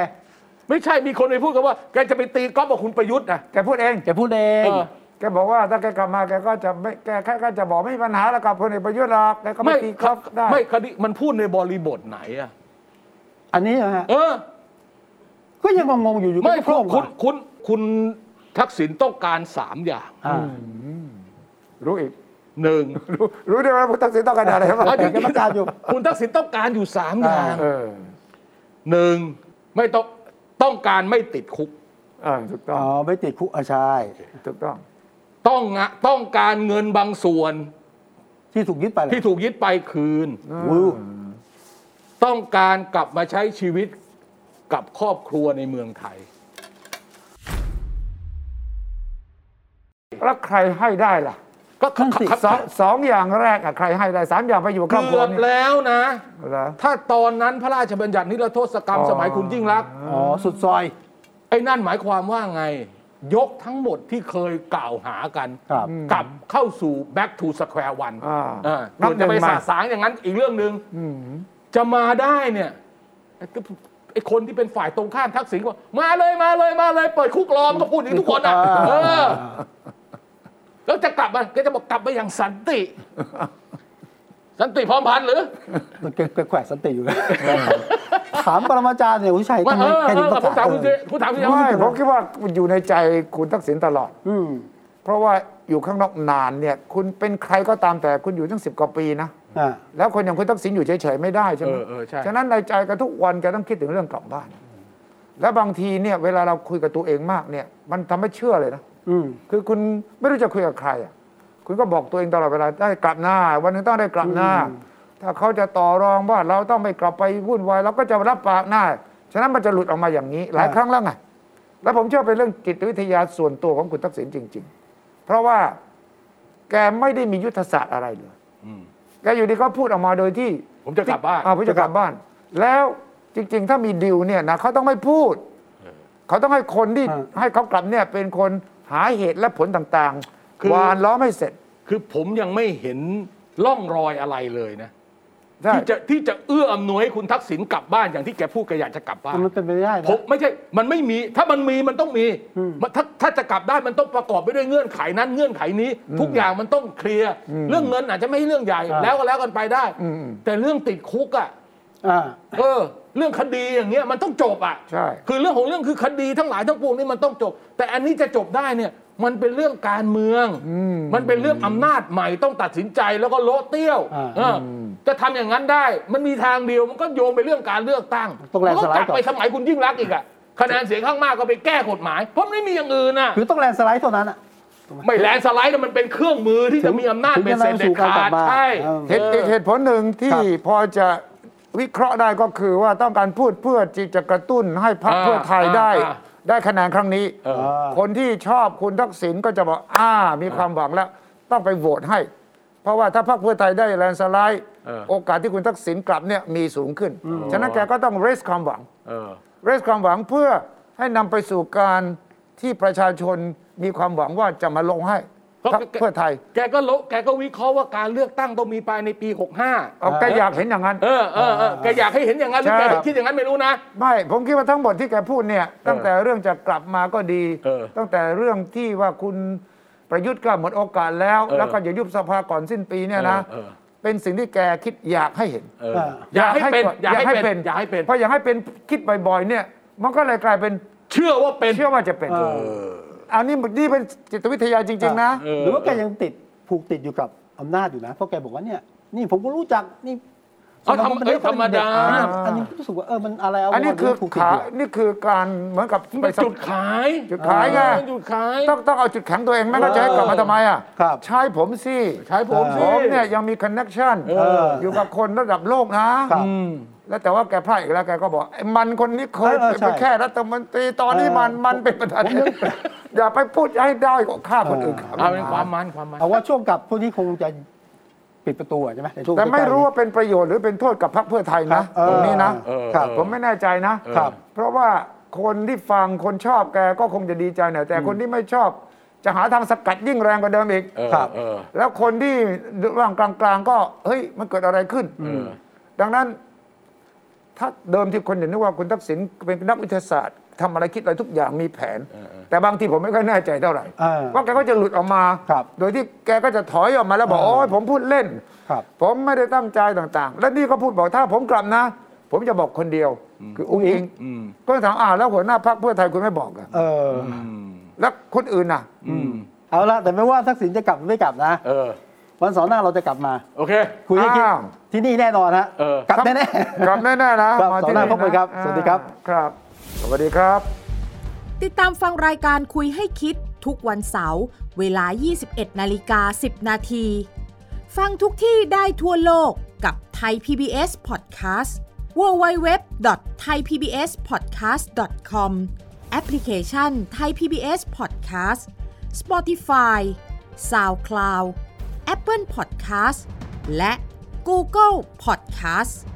ไม่ใช่มีคนไปพูดกันว่าแกจะไปตีก๊อฟกับคุณประยุทธ์นะแกพูดเองแกพูดเองเออแกบอกว่าถ้าแกกลับมาแกก็จะไม่แกแค่ก็จะบอกไม่มีปัญหาแล้วกับพลเอกประยุทธ์หรอกแกก็ไม่ไม่ตีกอล์ฟได้ไม่คดีมันพูดในบริบทไหนอะอันนี้นะฮะเออ ก็ยังงงๆอยู่อยู่ไม่ก็คุณโผล่คุณมาคุณคุณ ทักษิณต้องการสามอย่างอ่ารู้อีก หนึ่งรู้รู้ด้วยว่าพุทธศิลป์ต้องการอะไรบ้างอะเดี๋ยวแกประกาศอยู่คุณทักษิณต้องการอยู่สามอย่างเออหนึ่งไม่ต้องต้องการไม่ติดคุกเออถูกต้ออ๋งอไม่ติดคุกอะใช่ถูกต้อง ต้องงะต้องการเงินบางส่วน ที่ถูกยึดไปแหละที่ถูกยึดไปคืนวู้ต้องการกลับมาใช้ชีวิตกับครอบครัวในเมืองไทย แล้วใครให้ได้ล่ะก็นั่นสิครับสองสองอย่างแรกอะใครให้ได้สามอย่างไปอยู่กับครอบครัเกืวอบนี่แล้วนะเหรอถ้าตอนนั้นพระราชบัญญัตินิรโทษกรรมอ๋อสมัยคุณยิ่งรักษณ์อ๋อสุดซอย ไอ้นั่นหมายความว่าไง ยกทั้งหมดที่เคยกล่าวหากันครับกลับเข้าสู่ back to square one อ่าอ่านับส่วนจะไปหนึ่งใหม่สาสางอย่างนั้นอีกเรื่องหนึ่งอืมจะมาได้เนี่ยไอ้ไอ้คนที่เป็นฝ่ายตรงข้ามทักษิณก็มาเลยมาเลยมาเลยเปิดคุกรอมก็พูดอย่างนี้ทุกคนอะอ่าเออ แล้วจะกลับมาก็จะบอกกลับมาอย่างสันติ สันติพร้อมพันธ์หรือมันแกแขวะสติอยู่เลยถามปรมาจารย์เนี่ยคุณชัยว่าทำไมเออแกเอถึงอประผมกาศถามคุณเอเจอคุณถามคุณเจไม่ผมคิดว่าอยู่ในใจคุณทักษิณตลอด อืมเพราะว่าอยู่ข้างนอกนานเนี่ย คุณเป็นใครก็ตามแต่คุณอยู่ตั้งสิบกว่าปีนะ อ่าแล้วคนอย่างคุณทักษิณอยู่เฉยๆไม่ได้ใช่ไหเอมอเออใช่ฉะนั้นในใจกันทุกวันแกต้องคิดถึงเรื่องกลับบ้าน และบางทีเนี่ยเวลาเราคุยกับตัวเองมากเนี่ย มันทำให้เชื่อเลยนะ อืมคือคุณไม่รู้จะคุยกับใครอะคุณก็บอกตัวเองตลอดเวลาได้กลับหน้า วันหนึงต้องได้กลับหน้าอืมถ้าเขาจะต่อรองว่าเราต้องไม่กลับไปวุ่นวายเราก็จะรับปากหน้า ฉะนั้นมันจะหลุดออกมาอย่างนี้ หลายครั้งแล้วไงแล้วผมเชื่อเป็นเรื่องจิตวิทยาส่วนตัวของคุณทักษิณจริง ๆ เพราะว่าแกไม่ได้มียุทธศาสตร์อะไรเลยอืมแกอยู่ดีก็พูดออกมาโดยที่ ผมจะกลับบ้านอ่ผมจะกลับบ้าน แล้วจริง ๆ ถ้ามีดิวเนี่ยนะเขาต้องไม่พูด เขาต้องให้คนที่อ่าให้เขากลับเนี่ยเป็นคน หาเหตุและผลต่างคือ ๆวานล้อมให้เสร็จคือผมยังไม่เห็นร่องรอยอะไรเลยนะ ใช่ที่จะที่จะเอื้ออำนวยให้คุณทักษิณกลับบ้านอย่างที่แกพูดแกอยากจะกลับบ้าน มันเป็นไปไม่ได้นะ ผมไม่ใช่ มันไม่มี ถ้ามันมีมันต้องมีอืม มันถ้าถ้าจะกลับได้มันต้องประกอบไปด้วยเงื่อนไขนั้นเงื่อนไขนี้ ทุกอย่างมันต้องเคลียร์เรื่องเงินอาจจะไม่ใช่เรื่องใหญ่ แล้วก็แล้วกันไปได้อืมแต่เรื่องติดคุกอะ อ่า เออ เรื่องคดีอย่างเงี้ยมันต้องจบอะใช่ คือเรื่องของเรื่องคือคดีทั้งหลายทั้งปวงนี่มันต้องจบ แต่อันนี้จะจบได้เนี่ยมันเป็นเรื่องการเมือง มันเป็นเรื่องอำนาจใหม่ต้องตัดสินใจแล้วก็โละเตี้ยวอ่าเอออจะทำอย่างนั้นได้ มันมีทางเดียวมันก็โยงไปเรื่องการเลือกตั้งต้องแลนด์มันสก็ไลด์กลับก่อนไปสมัยคุณยิ่งรักษณ์อีกอะคะแนนเสียงข้างมากก็ไปแก้กฎหมาย เพราะมันไม่มีอย่างอื่นน่ะคือต้องแลนด์สไลด์เท่านั้นอะไม่แลนด์สไลด์น่ะมันเป็นเครื่องมือที่จะมีอำนาจถึงเป็นจะเซ็นนำเด็สู่ดการขาดกลับมาใช่เออเหตุอีกเหตุผลหนึ่งที่ครับพอจะ วิเคราะห์ได้ก็คือว่าต้องการพูดเพื่อที่จะกระตุ้นให้พรรคอ่าเพื่อไทยได้อ่าได้คะแนนครั้งนี้เออคนที่ชอบคุณทักษิณก็จะบอกอ่ามีความหวังแล้ว ต้องไปโหวตให้ เพราะว่าถ้าพรรคเพื่อไทยได้แลนด์สไลด์เออโอกาสที่คุณทักษิณกลับเนี่ยมีสูงขึ้น ฉะนั้นแกก็ต้อง raise ความหวังเออ raise ความหวังเพื่อให้นำไปสู่การที่ประชาชนมีความหวังว่าจะมาลงให้ เพราะพรรคเพื่อไทย แกก็โละแกก็วิเคราะห์ว่าการเลือกตั้งต้องมีภายในปี 65 เอาแกอยากเห็นอย่างนั้น เออเออเออแกอยากให้เห็นอย่างนั้นหรือใช่ แกคิดอย่างนั้นไม่รู้นะ ไม่ผมคิดว่าทั้งหมดที่แกพูดเนี่ย ตั้งแต่เรื่องจะกลับมาก็ดี เออตั้งแต่เรื่องที่ว่าคุณประยุทธ์ก็หมดโอกาสแล้ว เออแล้วก็จะยุบสภาก่อนสิ้นปีเนี่ยนะเออเออ เป็นสิ่งที่แกคิดอยากให้เห็น เอออยากให้เป็นอยากให้เป็นอยากให้เป็น เพราะอยากให้เป็นคิดบ่อยๆเนี่ย มันก็เลยกลายเป็นเชื่อว่าเป็น เชื่อว่าจะเป็น เออ อันนี้นี่เป็นจิตวิทยาจริง ๆ นะเออหรือว่าแกยังติดผูกติดอยู่กับอำนาจอยู่นะเพราะแกบอกว่าเนี่ยนี่ผมก็รู้จักนี่เอาธรรมสยเอ้ยธรรมดาอันนี้อันนี้รู้สึกว่าเออมันอะไรเอาอันนี้คือผูกติดขาอยู่นี่คือการเหมือนกับมันเป็นจุดขายจุดขายไงจุดขายต้องต้องเอาจุดแข็งตัวเองไม่งั้นจะให้กลับมาทำไมอะครับใช้ผมสิใช้ผมผสิมเนี่ยยังมีคอนเน c ชันเอออยู่กับคนระดับโลกนะครับอืม แล้วแต่ว่าแกพลาดอีกแล้วแกก็บอกไอ้มันคนนี้เคยเออใช่เป็นแค่รัฐมนตรีตอนนี้มันเออมันเป็นประธานอย่าไปพูดให้ได้กว่าฆ่าคนอื่นครับเอาเป็นความมันความมันเอาว่าช่วงกลับพวกนี้คงจะปิดประตูอะใช่ไหมในช่วงแต่ไม่ใกล้ๆรู้ว่าเป็นประโยชน์หรือเป็นโทษกับพรรคเพื่อไทยครันะบเออตรงนี้นะเออครับผมไม่แน่ใจนะครับเพราะว่าคนที่ฟังคนชอบแกก็คงจะดีใจหน่อยแต่คนที่ไม่ชอบจะหาทางสกัดยิ่งแรงกว่าเดิมอีกเออครับเออแล้วคนที่ร่างกลางๆ ก็เฮ้ยมันเกิดอะไรขึ้นเออดังนั้น ถ้าเดิมที่คนเห็นนึกว่าคุณทักษิณเป็นนักวิทยาศาสตร์ทำอะไรคิดอะไรทุกอย่างมีแผน แต่บางทีผมไม่ค่อยแน่ใจเท่าไหร่เออว่าแกก็จะหลุดออกมาครับโดยที่แกก็จะถอยออกมาแล้วบอกเออโอ้ยผมพูดเล่นครับผมไม่ได้ตั้งใจต่างๆ และนี่ก็พูดบอกถ้าผมกลับนะ ผมจะบอกคนเดียวคืออุ้งอิงอืมก็ถามอ่าแล้วหัวหน้าพรรคเพื่อไทยคุณไม่บอกอะเอออืมแล้วคนอื่นน่ะอืมเอาละแต่ไม่ว่าทักษิณจะกลับหรือไม่กลับนะเออวันเสาร์หน้าเราจะกลับมา โอเค คุยให้คิดอ้าว ที่นี่แน่นอนฮะเออกลับแน่กลับแน่ๆนะครับมาที่ต่อหน้านี่พบกันครับอ่าสวัสดีครับ ครับ สวัสดีครับ ติดตามฟังรายการคุยให้คิดทุกวันเสาร์เวลา 21นาฬิกา10 นาที ฟังทุกที่ได้ทั่วโลกกับไทย PBS Podcast www.thaipbspodcast.com แอปพลิเคชัน Thai PBS Podcast Spotify SoundCloud Apple Podcast และ Google Podcast